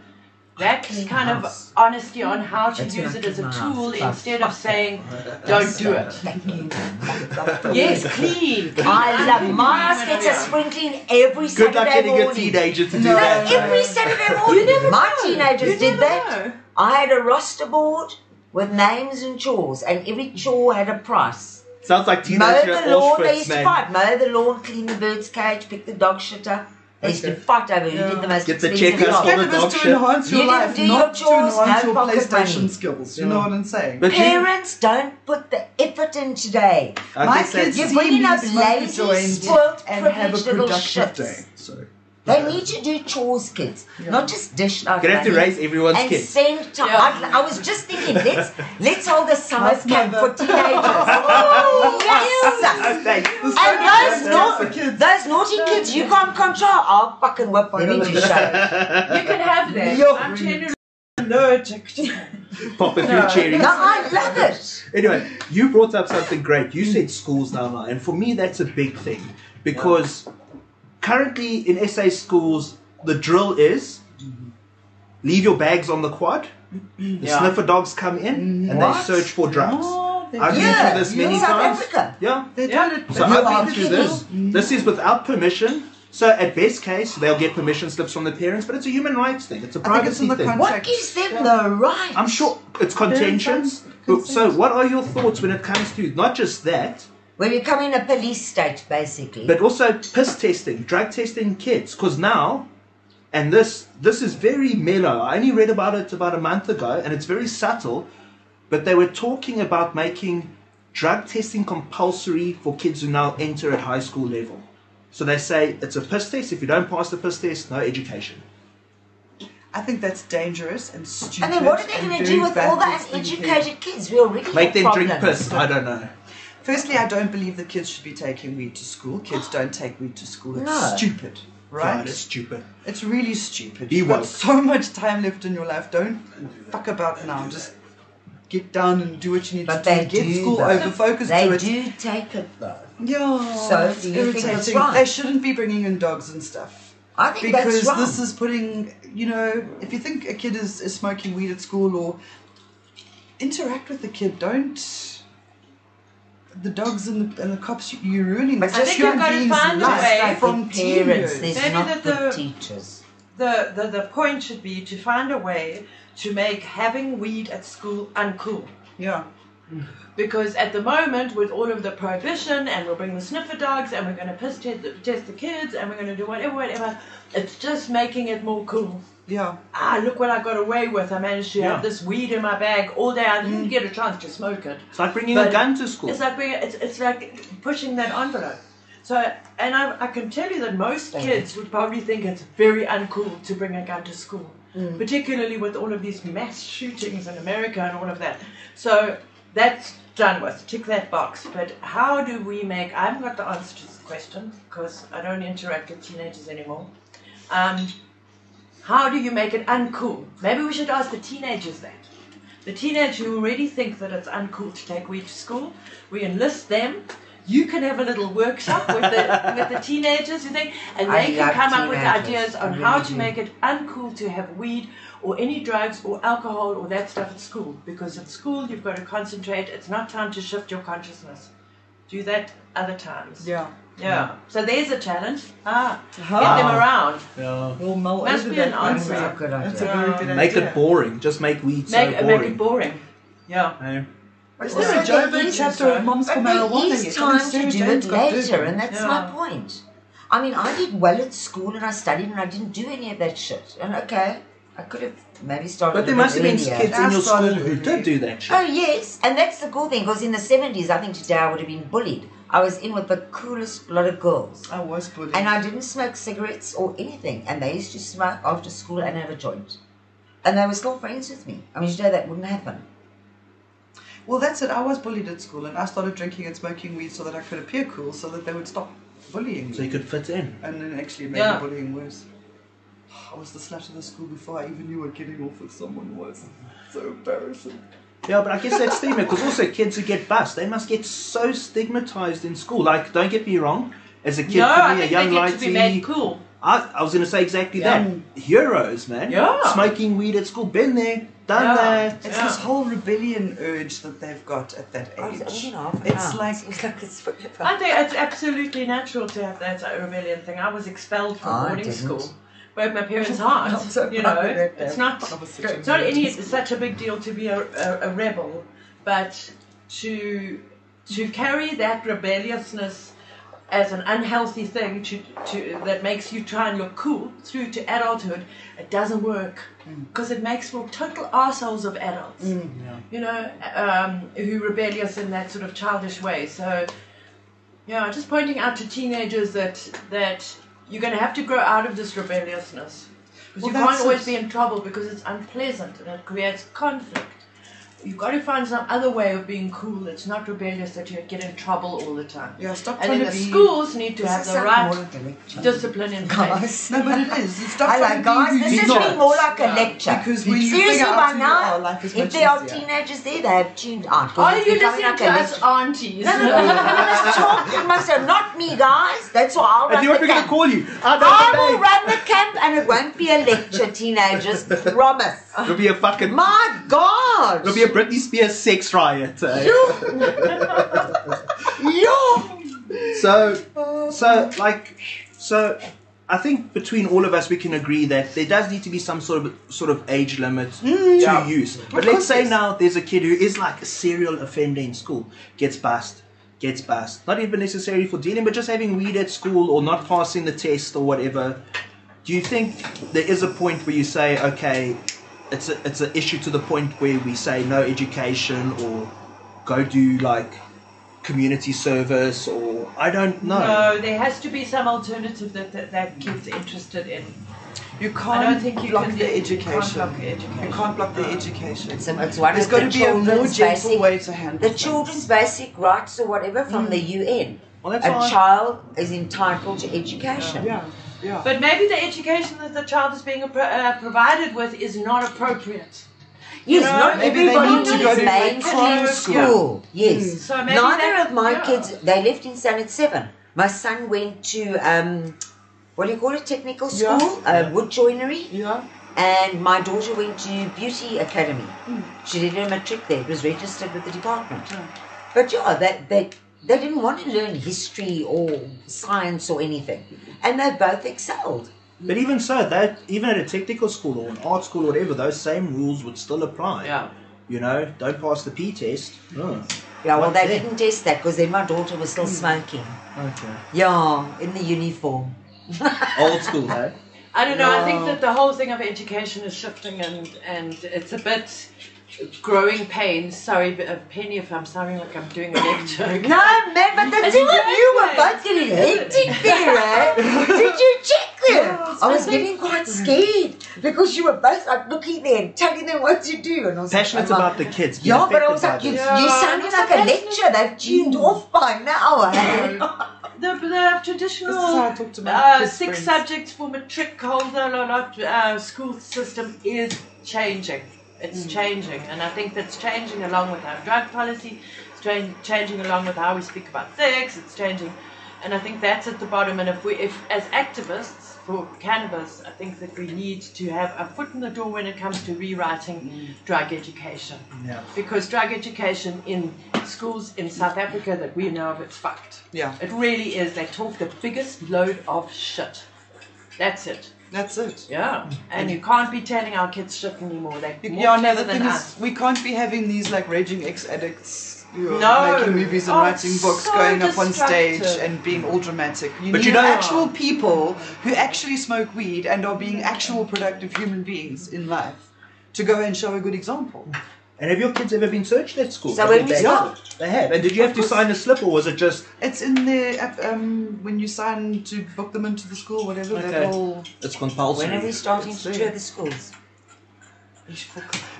That's kind of honesty on how to That's use it as a clean my house. tool Fuck. instead of saying, don't do it. Yes, clean. clean. I love my house gets a Yeah. sprinkling every Good luck Saturday getting a morning. teenager to do No. that. Every Saturday morning. my teenagers You did never that. know. I had a roster board with names and chores, and every chore had a price. Sounds like Mow teenager the lawn, they Auschwitz, used to fight. Mow the lawn, clean the bird's cage, pick the dog shitter. They used to fight over who Yeah. did the most Get the expensive checkers for the Cannabis dog to shit. enhance your You didn't life, do your not to chores, enhance no your pocket PlayStation money. skills. You Yeah. know what I'm saying? But you, Parents don't put the effort in today. I My kids You're see bringing me up a lazy, joint spoiled, and have a privileged little productive shits. day. So They need to do chores, kids, not just dish out. You're gonna have to raise everyone's and kids. send time. Yeah. I, I was just thinking, let's let's hold a summer House camp for mother. teenagers. Oh, yes. Okay. And those, That's nau- kids. those naughty kids you can't control, I'll fucking whip them into shape. You can have that. Yo. I'm generally allergic to Pop a few No. cherries. No, I love it. Anyway, you brought up something great. You said schools now, now, and for me, that's a big thing because currently in SA schools, the drill is leave your bags on the quad. The Yeah. sniffer dogs come in and What? they search for drugs. They I've do. been Yeah, through this many South times. Africa. Yeah. They Yeah. do it. So You I've are been through kidding. this. This is without permission. So at best case, they'll get permission slips from the parents, but it's a human rights thing. It's a I think it's privacy in the thing. contract. What gives them the right? I'm sure it's contentious. But, so, what are your thoughts when it comes to not just that, We're becoming a police state, basically. but also piss testing, drug testing kids? Because now, and this this is very mellow. I only read about it about a month ago, and it's very subtle. But they were talking about making drug testing compulsory for kids who now enter at high school level. So they say it's a piss test. If you don't pass the piss test, no education. I think that's dangerous and stupid. and then what are they going to do with all the backwards uneducated kids? We already Make have them drink piss. I don't know. Firstly, I don't believe the kids should be taking weed to school. Kids don't take weed to school. It's No. stupid, Right? right? it's stupid. It's really stupid. Be You've got so much time left in your life. Don't fuck about now. Just get down and do what you need But to they do. Get do, school though. over. Focus They to it. They do take it though. Yeah. So, it's do you think it's irritating. They shouldn't be bringing in dogs and stuff. I think because that's wrong. this is putting you know if you think a kid is, is smoking weed at school or interact with the kid don't the dogs and the, and the cops, you- you're ruining But I think you've got to find a way- like from with parents, there's Maybe not that good the- teachers. The, the, the point should be to find a way to make having weed at school uncool. Yeah. Because at the moment, with all of the prohibition, and we'll bring the sniffer dogs, and we're going to piss test the, test the kids, and we're going to do whatever, whatever, it's just making it more cool. Yeah. Ah, look what I got away with. I managed to Yeah. have this weed in my bag all day. I didn't get a chance to smoke it. It's like bringing a gun to school. It's like being, it's, it's like pushing that envelope. So, and I, I can tell you that most Thank kids would probably think it's very uncool to bring a gun to school, particularly with all of these mass shootings in America and all of that. So that's done with. Tick that box. But how do we make? I haven't got the answer to this question because I don't interact with teenagers anymore. Um, how do you make it uncool? Maybe we should ask the teenagers that. The teenagers who already think that it's uncool to take weed to school, we enlist them. You can have a little workshop with the with the teenagers, you think, and I they can love come up with ideas on I how to make it uncool to have weed or any drugs or alcohol or that stuff at school. Because at school you've got to concentrate. It's not time to shift your consciousness. Do that other times. Yeah. Yeah. So there's a challenge. Ah, get Ah. them around. Yeah. We'll mull Must over be an that one. answer. That's a good That's a idea. very good Make idea. it boring. Just make weed so Make, make boring. it boring. Yeah. Is Also, there a there Joburg chapter of Moms for But there Marijuana is yet? time Sarah to do Jane's it got later, and that's Yeah. my point. I mean, I did well at school and I studied and I didn't do any of that shit. And okay, I could have maybe started. But there a bit must have been earlier. kids in your started school who early. did do that shit. Oh yes, and that's the cool thing because in the seventies, I think today I would have been bullied. I was in with the coolest lot of girls, I was bullied. and I didn't smoke cigarettes or anything. And they used to smoke after school and have a joint, and they were still friends with me. I mean, today that wouldn't happen. Well, that's it. I was bullied at school, and I started drinking and smoking weed so that I could appear cool, so that they would stop bullying me. So you could fit in. And then actually it made Yeah. the bullying worse. I was the slut of the school before I even knew what getting off with someone was. So embarrassing. Yeah, but I guess that's stigma because also kids who get bust, they must get so stigmatized in school. Like, don't get me wrong, as a kid, no, for I me, a young they get to be made cool. I, I was going to say exactly Yeah. that. Heroes, man. Yeah. Smoking weed at school, been there, done Yeah. that. It's Yeah. this whole rebellion urge that they've got at that oh, age. only half an It's like Seems like it's forever. I think it's absolutely natural to have that rebellion thing. I was expelled from I boarding didn't. school. Broke my parents' heart. I'm so you know, it's not such a it's not any nerd. such a big deal to be a, a, a rebel, but to to carry that rebelliousness as an unhealthy thing to, to that makes you try and look cool through to adulthood, it doesn't work because it makes for total assholes of adults. You know, um, who rebellious in that sort of childish way. So, yeah, just pointing out to teenagers that that you're going to have to grow out of this rebelliousness. Because Well, you can't always be in trouble because it's unpleasant and it creates conflict. You've got to find some other way of being cool that's not rebellious that you get in trouble all the time. Yeah, stop And trying then to the be. schools need to have the right more like a lecture. discipline in place. No, but it is. Stop I like to be guys. This is being more like a Yeah. lecture. Because you Seriously, by who you are, now, if there are teenagers there, they have tuned out. Are it's you listening like to a us aunties? No, no, no, let's talk amongst them, not me, guys. That's why I'll run you know what the we're going to call you? I know I the will run the camp and it won't be a lecture, teenagers. Promise. It'll be a fucking. My God. It'll be a Britney Spears sex riot. eh? Yo. So, so like, so I think between all of us we can agree that there does need to be some sort of sort of age limit to yeah. use. But let's say now there's a kid who is like a serial offender in school, gets bust, gets bust. Not even necessarily for dealing, but just having weed at school or not passing the test or whatever. Do you think there is a point where you say, okay, it's a, it's an issue to the point where we say no education or go do like community service or I don't know. No, there has to be some alternative that that, that kid's interested in. You can't don't think you block can the do- you can't education. block the education. You can't block the education. It's, it's one There's of got the to be a more gentle basic, way to handle the things. children's basic rights or whatever from mm. the UN. Well, that's a fine. child is entitled to education. Yeah, yeah. But maybe the education that the child is being appro- uh, provided with is not appropriate. Yes, know, not maybe they everybody need to needs go to mainstream school. school. Yes. So maybe Neither that- of my yeah. kids, they left in standard seven. My son went to, um, what do you call it, technical Yeah. school, uh, wood joinery, Yeah. and my daughter went to beauty academy. She did her matric there. It was registered with the department. But yeah, they, they, they didn't want to learn history or science or anything. And they both excelled. But even so, that even at a technical school or an art school or whatever, those same rules would still apply. Yeah. You know, don't pass the P test. Oh. Yeah, well, What's they that? didn't test that because then my daughter was still smoking. Okay. Yeah, in the uniform. Old school, hey? I don't know. I think that the whole thing of education is shifting, and and it's a bit growing pains. Sorry, but, Penny, if I'm sounding like I'm doing a lecture. No, man, but the And two you of you were both getting hectic there, eh? Did you check them? I was getting quite scared because you were both like looking there and telling them what to do. And I was Passionate like, about the kids. being Yeah, but I was like, you, by this. you sounded I'm like a lecture. They've tuned off by now. eh? The, the traditional This is how I talk to uh, six friends. subjects for matric holder la, la, uh, school system is changing. It's mm. changing, and I think that's changing along with our drug policy. It's tra- changing along with how we speak about sex. It's changing, and I think that's at the bottom. And if we, if as activists for cannabis, I think that we need to have a foot in the door when it comes to rewriting mm. drug education Yeah. because drug education in schools in South Africa that we know of, it's fucked. Yeah. It really is. They talk the biggest load of shit. That's it. That's it. Yeah. And you can't be telling our kids shit anymore. They're more Yeah, no, clever the thing than is, us. we can't be having these like raging ex addicts who are No. making movies and Oh, writing it's books, so going up on stage destructive. and being all dramatic. You But need you know- actual people who actually smoke weed and are being actual productive human beings in life to go and show a good example. And have your kids ever been searched at school? So Have when they we been start- They have. And did you have to sign a slip or was it just, It's in the app, um, when you sign to book them into the school, whatever. Okay. That whole it's compulsory? When are we starting It's to tour the schools?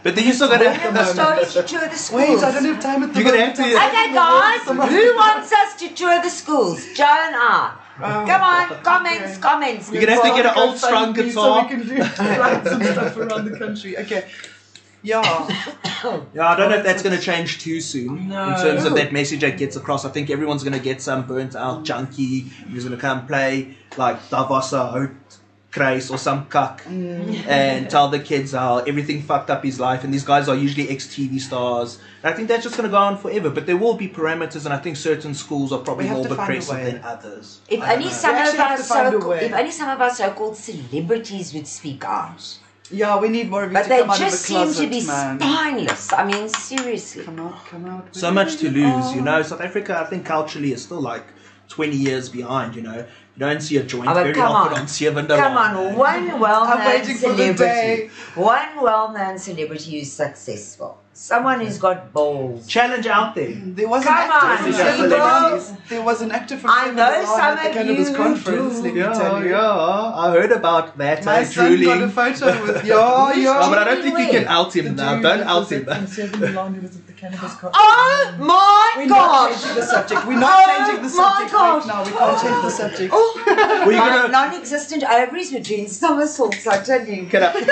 But then you're still going to When are we starting to tour the schools? Wait, I don't have time at the You're gonna moment. have to- Okay, guys, who wants us to tour the schools? Jo and I. Oh, Come on, comments, okay. comments. You're gonna have to get an Go old strung guitar. So we can do like some stuff around the country. Okay. Yeah. Yeah, I don't know if that's going to change too soon No. in terms of that message that gets across. I think everyone's going to get some burnt out junkie who's going to come play like Davasa Oat Kreis or some cuck mm. and tell the kids how everything fucked up his life. And these guys are usually ex TV stars. And I think that's just going to go on forever. But there will be parameters, and I think certain schools are probably more to find a progressive way. than others. If only some of actually have our to find a so if only some of our so-called celebrities would speak out. Yeah, we need more of you But to they come out of just the seem closet, to be man. spineless. I mean, seriously. Come out, come out. so much to lose, you know. Oh. South Africa, I think culturally is still like 20 years behind, you know. You don't see a joint Oh, but very come often on. on Seven Come on, one well-known waiting for the celebrity. day. One well-known celebrity who's successful. Someone who's got balls. Challenge out there. There was Come an actor on, from people. Celebrities. There was an actor from I know Celebrities some at the of Cannabis you conference. do. Let me Yeah, tell you. yeah, I heard about that. My uh, son drooling. got a photo with yeah, yeah. No, but I don't think you can out him now. Don't out him. Oh my We're not changing the subject. We're not Oh changing the my subject gosh. right now. We can't change the subject. Oh, Well, you're my gonna- non-existent ovaries were doing somersaults. I tell you. Can I, can,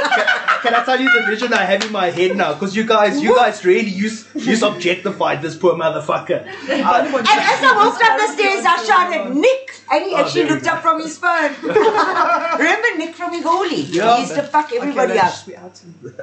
can I tell you the vision I have in my head now? Because you guys, you guys really use use objectified this poor motherfucker. Uh, And as I walked up the stairs, I shouted, Nick! And he Oh, actually there looked up from his phone. Remember Nick from Egoli? Yeah. He used to fuck everybody okay, up. we out him.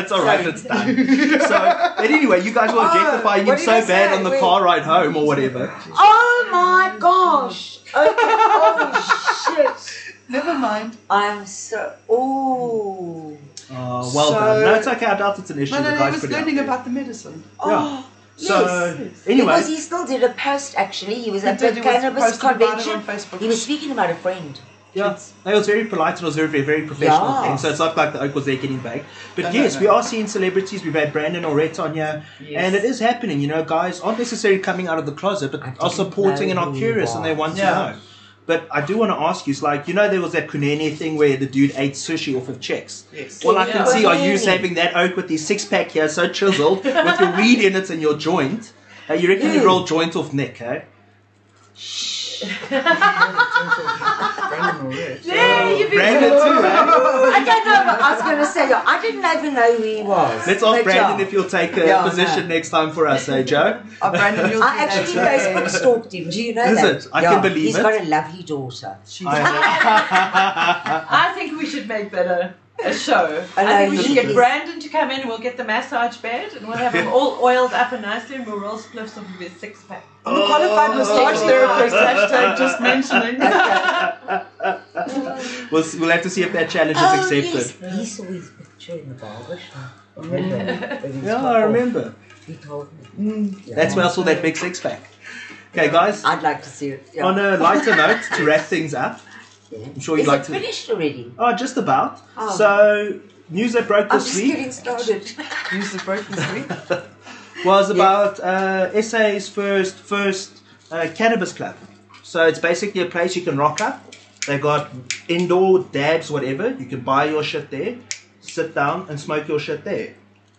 it's alright, it's done. So, but anyway, you guys were Oh, objectifying him so bad say? on the Wait. car ride home or whatever. Oh my gosh! Okay. Oh shit! Never mind. I'm so. Oh. Oh, well So- done. No, it's okay. I doubt it's an issue. No, no, no. guys He was put it out learning about the medicine. Oh. So, yes. anyway, Because he still did a post actually. He was He at did, the cannabis posted about it convention. on Facebook. He was speaking about a friend. Yeah, it was very polite and it was very, very, very professional Yeah. thing. So it's not like the oak was there getting back. But No, no, yes, no. we are seeing celebrities. We've had Brandon Auret on here, Yes. and it is happening. You know, guys aren't necessarily coming out of the closet, but are supporting and are curious he and they want. Yeah. to know. But I do want to ask you, it's like you know, there was that Kunene thing where the dude ate sushi off of checks. Yes. Well, I can Yeah. see are you Kunene. having that oak with the six pack here, so chiseled, with your weed in it and your joint. Uh, you reckon you roll joint off Nick, eh? Yeah, you've been Brandon too? I don't know what I was going to say. I didn't even know who he was. Let's ask But Brandon yeah. if you'll take a Yeah, position no. next time for us, eh, Jo? Oh, Brandon, you'll I do that actually too. Facebook stalked him. Do you know Is that? it? I can believe He's it. He's got a lovely daughter. She's I- I think we should make better a, a show. I I, think we should get Brandon to come in. We'll get the massage bed, and we'll have him all oiled up and nicely, and we'll roll spliffs off of his six pack. I'm a qualified massage oh. therapist. Hashtag just mentioning. We'll, we'll have to see if that challenge is Oh, accepted. yes. He saw his picture in the barber shop. Remember? that Yeah, I remember. He told me. Mm. Yeah. That's where I saw that big six pack. Okay, guys. I'd like to see it. Yeah. On a lighter note, to wrap things up, Yeah. I'm sure you'd Is like it to. finished already? Oh, just about. Oh. So, news that broke this I'm just week getting started. Use the broken sweet. Was about uh, SA's first first uh, cannabis club. So it's basically a place you can rock up. They got indoor dabs, whatever. You can buy your shit there, sit down and smoke your shit there.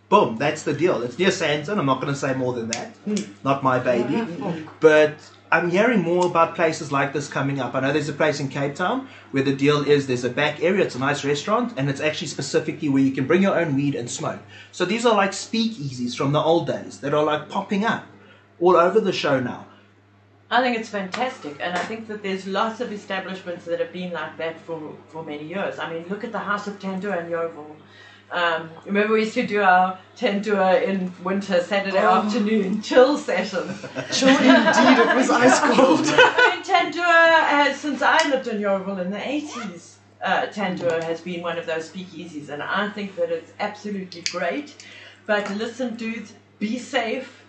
Boom, that's the deal. It's near Sandton. I'm not going to say more than that. Not my baby. But I'm hearing more about places like this coming up. I know there's a place in Cape Town where the deal is there's a back area, it's a nice restaurant, and it's actually specifically where you can bring your own weed and smoke. So these are like speakeasies from the old days that are like popping up all over the show now. I think it's fantastic, and I think that there's lots of establishments that have been like that for, for many years. I mean, look at the House of Tandoor in Yeoville. Um, remember, we used to do our Tandoor in winter, Saturday Oh. afternoon chill session. Sure, indeed, it was ice cold. I mean, Tandoor has, since I lived in Yeoville in the 80s, uh, Tandoor has been one of those speakeasies, and I think that it's absolutely great. But listen, dudes, be safe.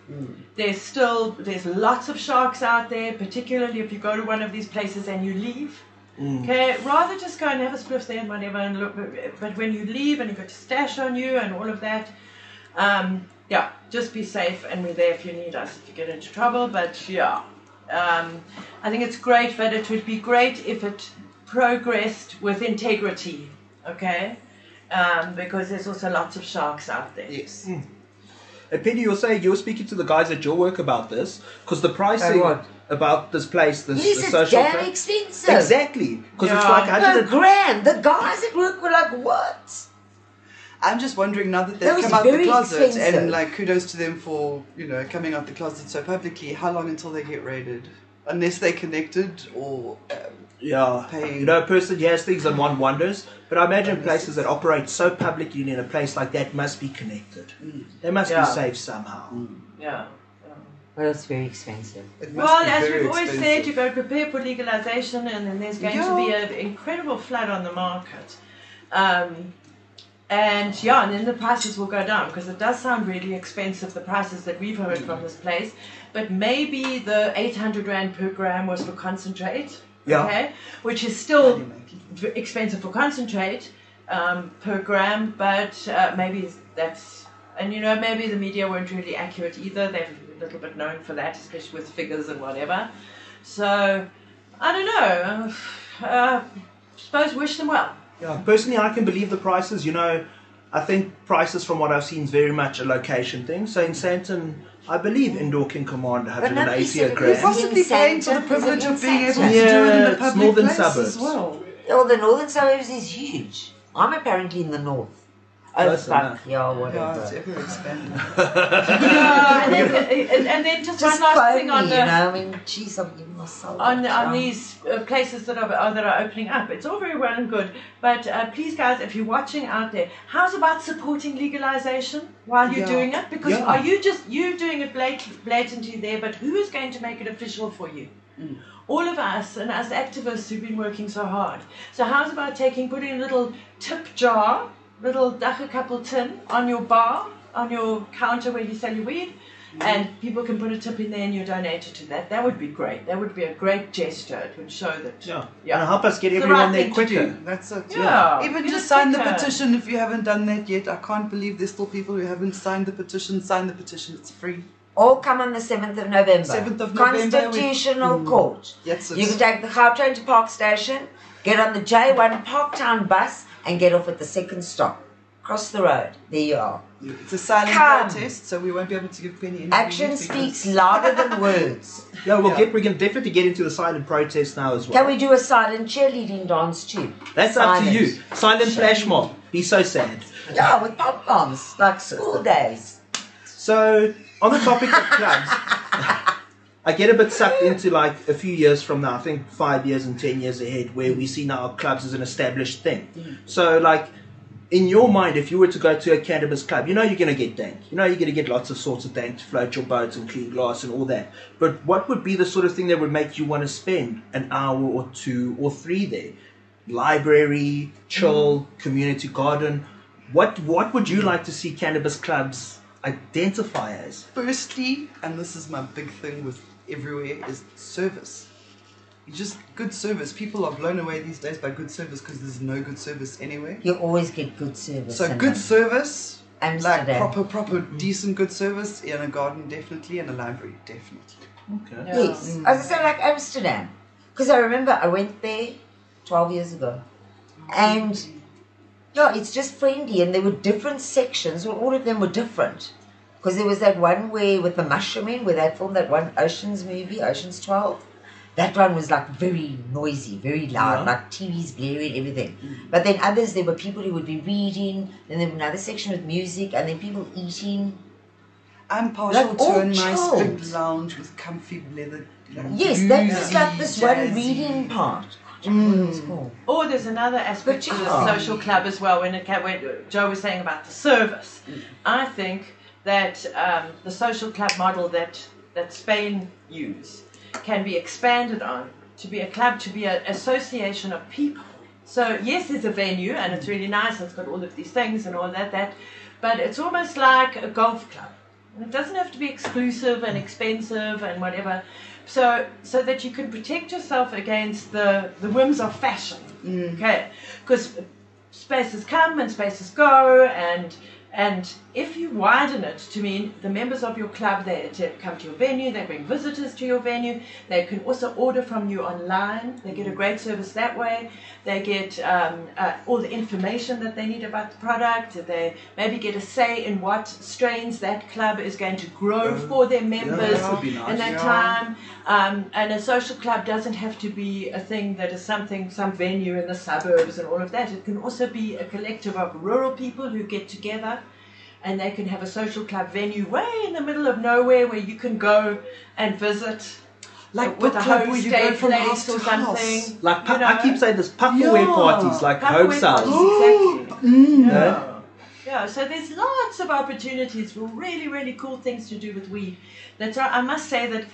There's still there's lots of sharks out there, particularly if you go to one of these places and you leave. Okay, rather just go and have a spliff there and whatever, and look. But when you leave and you've got your stash on you and all of that, um, yeah, just be safe, and we're there if you need us if you get into trouble. But yeah, um, I think it's great, but it would be great if it progressed with integrity. Okay, um, because there's also lots of sharks out there. Yes. And Penny, you'll say you're speaking to the guys at your work about this because the pricing what? About this place, this, Yes, this it's social damn expensive. exactly because it's Yeah. like A 100 grand. The guys at work were like, what? I'm just wondering now that That they've was come out the closet expensive. and like kudos to them for you know coming out the closet so publicly. How long until they get raided? Unless they connected or um, Yeah, paying. you know, a person has things and one wonders. But I imagine places that operate so publicly in a place like that must be connected. They must Yeah. be safe somehow. Yeah. Well, it's very expensive. it must Well, be as very we've always said, you've got to prepare for legalization, and then there's going to be an incredible flood on the market. Um, and yeah, and then the prices will go down because it does sound really expensive, the prices that we've heard from this place. But maybe the 800 Rand per gram was for concentrate, Yeah. okay, which is still expensive for concentrate um, per gram, but uh, maybe that's, and you know, maybe the media weren't really accurate either. They're a little bit known for that, especially with figures and whatever. So, I don't know. Uh, suppose wish them well. Yeah, personally, I can believe the prices. You know, I think prices from what I've seen is very much a location thing. So in Sandton, I believe indoor can command But nobody 180 said a it You're grand. was possibly paying for the Sandton? Is it privilege of being able to Sandton? do it in the it's public northern place suburbs. as well. Well, the northern suburbs is huge. I'm apparently in the north. Oh, Close fuck. enough. Yeah, Yeah, it's whatever. ever expanding. Yeah, and, then, and, and then just, Just one last phone thing me, on you know. I mean, geez, I'm giving myself. on a on these uh, places that are uh, that are opening up. It's all very well and good, but uh, please, guys, if you're watching out there, how's about supporting legalization while you're Yeah. doing it? Because Yeah. are you just you doing it blat- blatantly there? But who is going to make it official for you? All of us and us activists who've been working so hard. So how's about taking putting a little tip jar, little dagga couple tin on your bar, on your counter where you sell your weed, and people can put a tip in there and you donate it to that. That would be great. That would be a great gesture. It would show that. Yeah. Yeah. And help us get It's the everyone right there thing to quicker. That's it. Yeah. Even Get just sign the quicker. petition if you haven't done that yet. I can't believe there's still people who haven't signed the petition. Sign the petition. It's free. All come on the 7th of November. 7th of November, we- Constitutional mm. Court. That's it. You can take the Gautrain to Park Station, get on the J1 Parktown bus, and get off at the second stop. Cross the road. There you are. It's a silent Come. protest, so we won't be able to give Penny any Action because- speaks louder than words. Yeah, we'll Yeah. get we can definitely get into the silent protest now as well. Can we do a silent cheerleading dance too? That's up to you. Silent flash mob. Be so sad. Yeah, with pom poms, like school days. So, on the topic of clubs, I get a bit sucked into like a few years from now, I think five years and ten years ahead, where we see now clubs as an established thing. Mm. So, like, in your mind, if you were to go to a cannabis club, you know you're going to get dank. You know you're going to get lots of sorts of dank to float your boats and clean glass and all that. But what would be the sort of thing that would make you want to spend an hour or two or three there? Library, chill, mm. community garden. What what would you like to see cannabis clubs identify as? Firstly, and this is my big thing with everywhere, is service. You just good service. People are blown away these days by good service because there's no good service anywhere. You always get good service. So good them. service, like Amsterdam. proper, proper, mm-hmm. decent good service in a garden, definitely, in a library, definitely. Okay. Yeah. Yes. As I say, like Amsterdam. Because I remember I went there 12 years ago. And yeah, it's just friendly. And there were different sections, well, all of them were different. Because there was that one where, with the mushrooming, where they filmed that one Oceans movie, Oceans 12. That one was like very noisy, very loud, Yeah. like TVs blaring, everything. Mm. But then others, there were people who would be reading, then there was another section with music, and then people eating. I'm partial Like to a nice big lounge with comfy leather. Like Yes, that's bluesy, just like this one reading part. I don't know what it's mm. called. Or there's another aspect to the social club as well. When, it, ca- when Jo was saying about the service, mm. I think that um, the social club model that that Spain use can be expanded on to be a club, to be an association of people. So yes, there's a venue and it's really nice. It's got all of these things and all that. That, but it's almost like a golf club. And It doesn't have to be exclusive and expensive and whatever. So so that you can protect yourself against the, the whims of fashion. Okay. Because spaces come and spaces go and and if you widen it to mean the members of your club they come to your venue, they bring visitors to your venue, they can also order from you online, they get a great service that way, they get um, uh, all the information that they need about the product, they maybe get a say in what strains that club is going to grow for their members that nice. in that Yeah. time. Um, and a social club doesn't have to be a thing that is something, some venue in the suburbs and all of that. It can also be a collective of rural people who get together and they can have a social club venue way in the middle of nowhere where you can go and visit. Like with book a club where you go homestay from place house or to house. something. Like pu- you know. I keep saying this Puffaway Yeah. parties, like Puffaway home sales. parties, Exactly. Yeah. Mm. Yeah. Yeah, so there's lots of opportunities for really, really cool things to do with weed. That's right. I must say that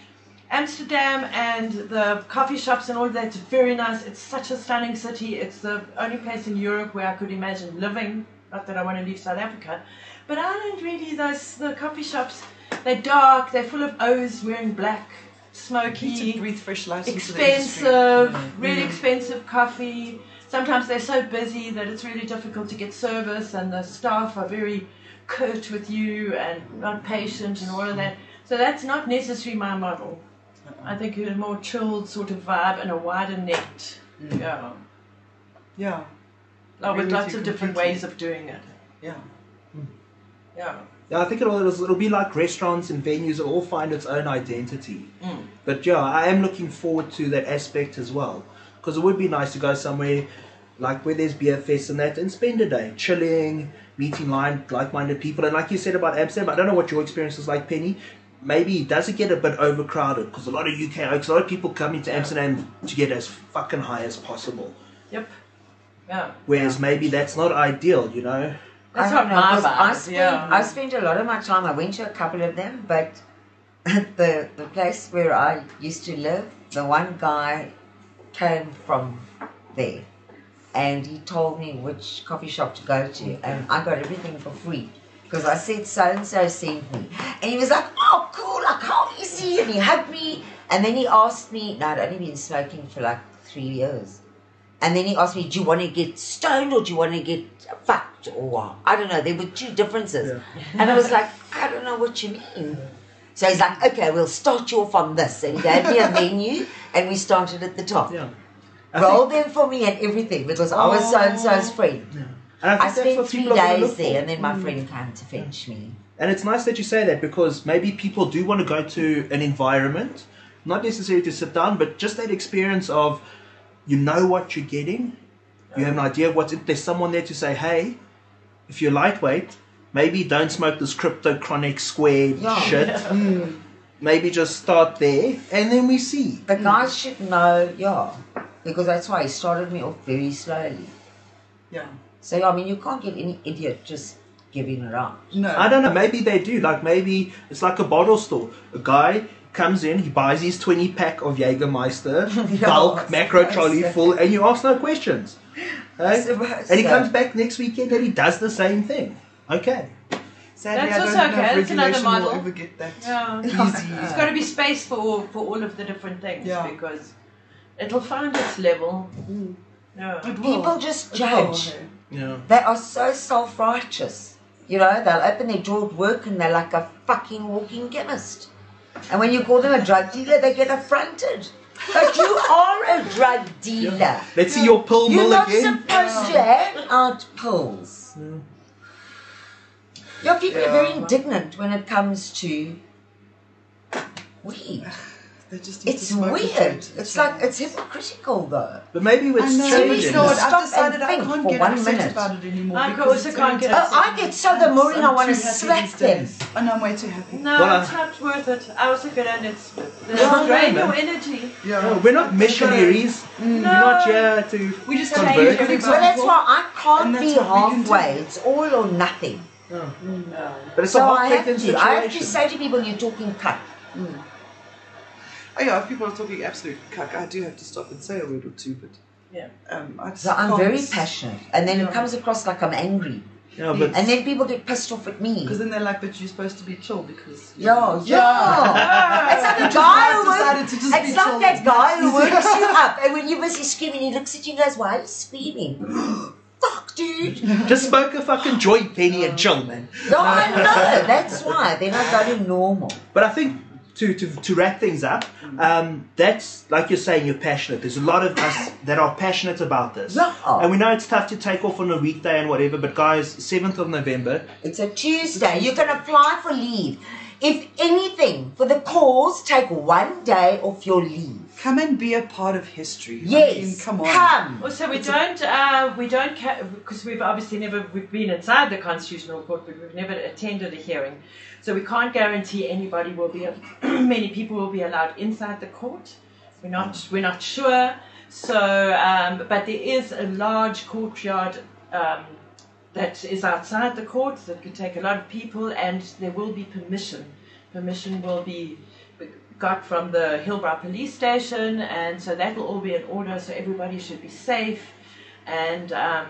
Amsterdam and the coffee shops and all that is very nice. It's such a stunning city. It's the only place in Europe where I could imagine living. Not that I want to leave South Africa, but I don't really. Those the coffee shops. They're dark. They're full of O's wearing black, smoky breathe fresh life into the industry. expensive, really expensive coffee. Sometimes they're so busy that it's really difficult to get service, and the staff are very curt with you and not patient and all of that. So that's not necessarily my model. Uh-uh. I think a more chilled sort of vibe and a wider net. Yeah. Yeah, Oh, with lots of different ways of doing it. yeah. Yeah. Yeah, I think it'll, it'll be like restaurants and venues will all find its own identity. Mm. But yeah, I am looking forward to that aspect as well. Because it would be nice to go somewhere like where there's beer fest and that and spend a day chilling, meeting line, like-minded people. And like you said about Amsterdam, I don't know what your experience is like, Penny. Maybe it does it get a bit overcrowded because a lot of UK oaks, a lot of people come into Amsterdam to get as fucking high as possible. Yep. Yeah. Whereas maybe that's not ideal, you know. That's I don't know, I vibe, spent, yeah. I spent a lot of my time. I went to a couple of them, but the the place where I used to live, the one guy came from there, and he told me which coffee shop to go to, and I got everything for free. Because I said so and so sent me, and he was like, "Oh, cool! Like how easy!" And he hugged me, and then he asked me. Now I'd only been smoking for like three years, and then he asked me, "Do you want to get stoned or do you want to get fucked Oh, or what?" I don't know. There were two differences, and I was like, "I don't know what you mean." So he's like, "Okay, we'll start you off on this," and he gave me a menu, and we started at the top. Yeah. I Rolled them for me and everything because I was so and so's oh. friend. And I, I think that's what spent three people are gonna days there, and then my mm. friend came to fetch me. And it's nice that you say that because maybe people do want to go to an environment, not necessarily to sit down, but just that experience of you know what you're getting, you have an idea of what's in There's someone there to say, hey, if you're lightweight, maybe don't smoke this crypto chronic square Yeah. shit. Mm. Maybe just start there, and then we see. The guys should know, yeah, because that's why he started me off very slowly. Yeah. So I mean, you can't get any idiot just giving it out. No. I don't know. Maybe they do. Like maybe it's like a bottle store. A guy comes in, he buys his twenty pack of Jägermeister, Yeah, bulk macro trolley full, and you ask no questions. I Hey? suppose And he so. comes back next weekend and he does the same thing. Okay. Sadly, That's I also don't know okay, if that's another regulation will model. ever get that Yeah. easy. There's got to be space for, for all of the different things Yeah. because it'll find its level. Mm. Yeah. People just judge. hey. Yeah. They are so self righteous. You know, they'll open their drawer at work and they're like a fucking walking chemist. And when you call them a drug dealer, they get affronted. But you are a drug dealer. Let's see your pill You're mill not again. supposed to hand out pills. Your people are very indignant when it comes to weed. They just It's weird. it. It's like it's hypocritical though. But maybe it's I know. changing. You know? Stop I've decided and I can't for get one upset minute. about it anymore. I because also can't get to- upset. Oh, I get so the more I want to too happy slap them. days. I know I'm way too happy. No, Well, it's not worth it. I also get and it's Yeah, it'll drain man. your energy. Yeah. No, we're not missionaries. Mm. We're not here to. We just Convert. have to Well, that's why I can't be what we can do. halfway. It's all or nothing. No. But it's a So hot I have taken to. I have to situation. say to people, you're talking cut. Mm. Oh yeah, if people are talking absolute cuck, I do have to stop and say a word or two, but Yeah. um, I just So I'm can't- very passionate, and then it comes across like I'm angry, Yeah, but and then people get pissed off at me. Because then they're like, but you're supposed to be chill because. you Yeah, yeah. It's like Which a guy who I've works. decided be It's like chill. that guy who It's works you up, and when you're busy screaming, he looks at you and goes, "Why are you screaming?" Fuck, dude. just smoke a fucking joint, Penny, and chill, man. No, I know. That's why they're not going normal. But I think to, to, to wrap things up, um, that's like you're saying, you're passionate. There's a lot of us that are passionate about this. Yeah. And we know it's tough to take off on a weekday and whatever, but guys, 7th of November, It's a Tuesday. You can apply for leave. If anything, for the cause, take one day off your leave. Come and be a part of history. I mean, Yes, come on. Come. Also, we don't, uh, we don't, because we've obviously never, we've been inside the Constitutional Court, but we've never attended a hearing. So we can't guarantee anybody will be, many people will be allowed inside the court. We're not, we're not sure. So, um, but there is a large courtyard um, that is outside the court that can take a lot of people, and there will be permission. Permission will be got from the Hillbrow police station, and so that will all be in order. So everybody should be safe, and um,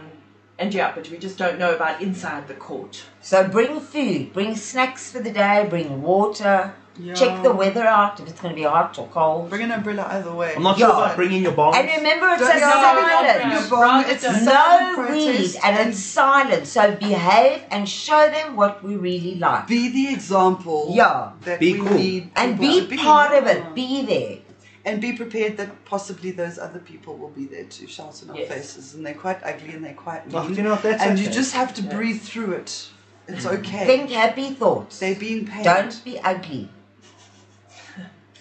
and yeah, but we just don't know about inside the court. So bring food, bring snacks for the day, bring water. Yeah. Check the weather out if it's going to be hot or cold. Bring an umbrella either way. I'm not sure about bringing your bombs. And remember, it's Don't a be silent. Bring your bomb. It's a No silent weed, and it's silent. So behave and show them what we really like. Be the example. Yeah. That Be we cool. need And people be to part of it. Be there. And be prepared that possibly those other people will be there to shout in our Yes. faces, and they're quite ugly and they're quite Oh, mean. you know that's and you just have to Yeah. breathe through it. It's okay. Think happy thoughts. They're being paid. Don't be ugly.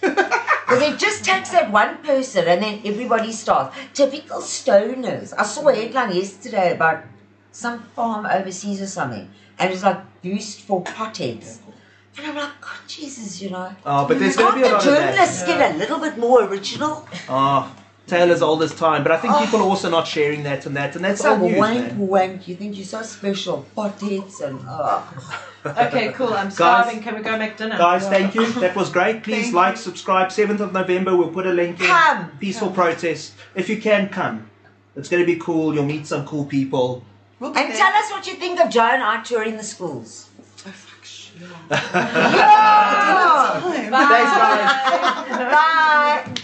Because it just takes that one person and then everybody starts. Typical stoners. I saw a headline yesterday about some farm overseas or something. And it was like boost for potheads. And I'm like, God, Jesus, you know. Oh, but there's going to be a lot of that. journalists get a little bit more original? Oh, Taylor's old as time. But I think oh. people are also not sharing that and that, and that's It's like old news, wank, man. wank. You think you're so special. Potheads and, oh. Okay, cool. I'm starving. Can we go make dinner? Guys, thank you. That was great. Please Thank like, you. subscribe. 7th of November, we'll put a link in. Come. Peaceful protest. If you can, come. It's going to be cool. You'll meet some cool people. We'll And there. tell us what you think of Jo and I touring the schools. Oh, fuck, sure. Yeah. Time. Thanks, guys. Bye.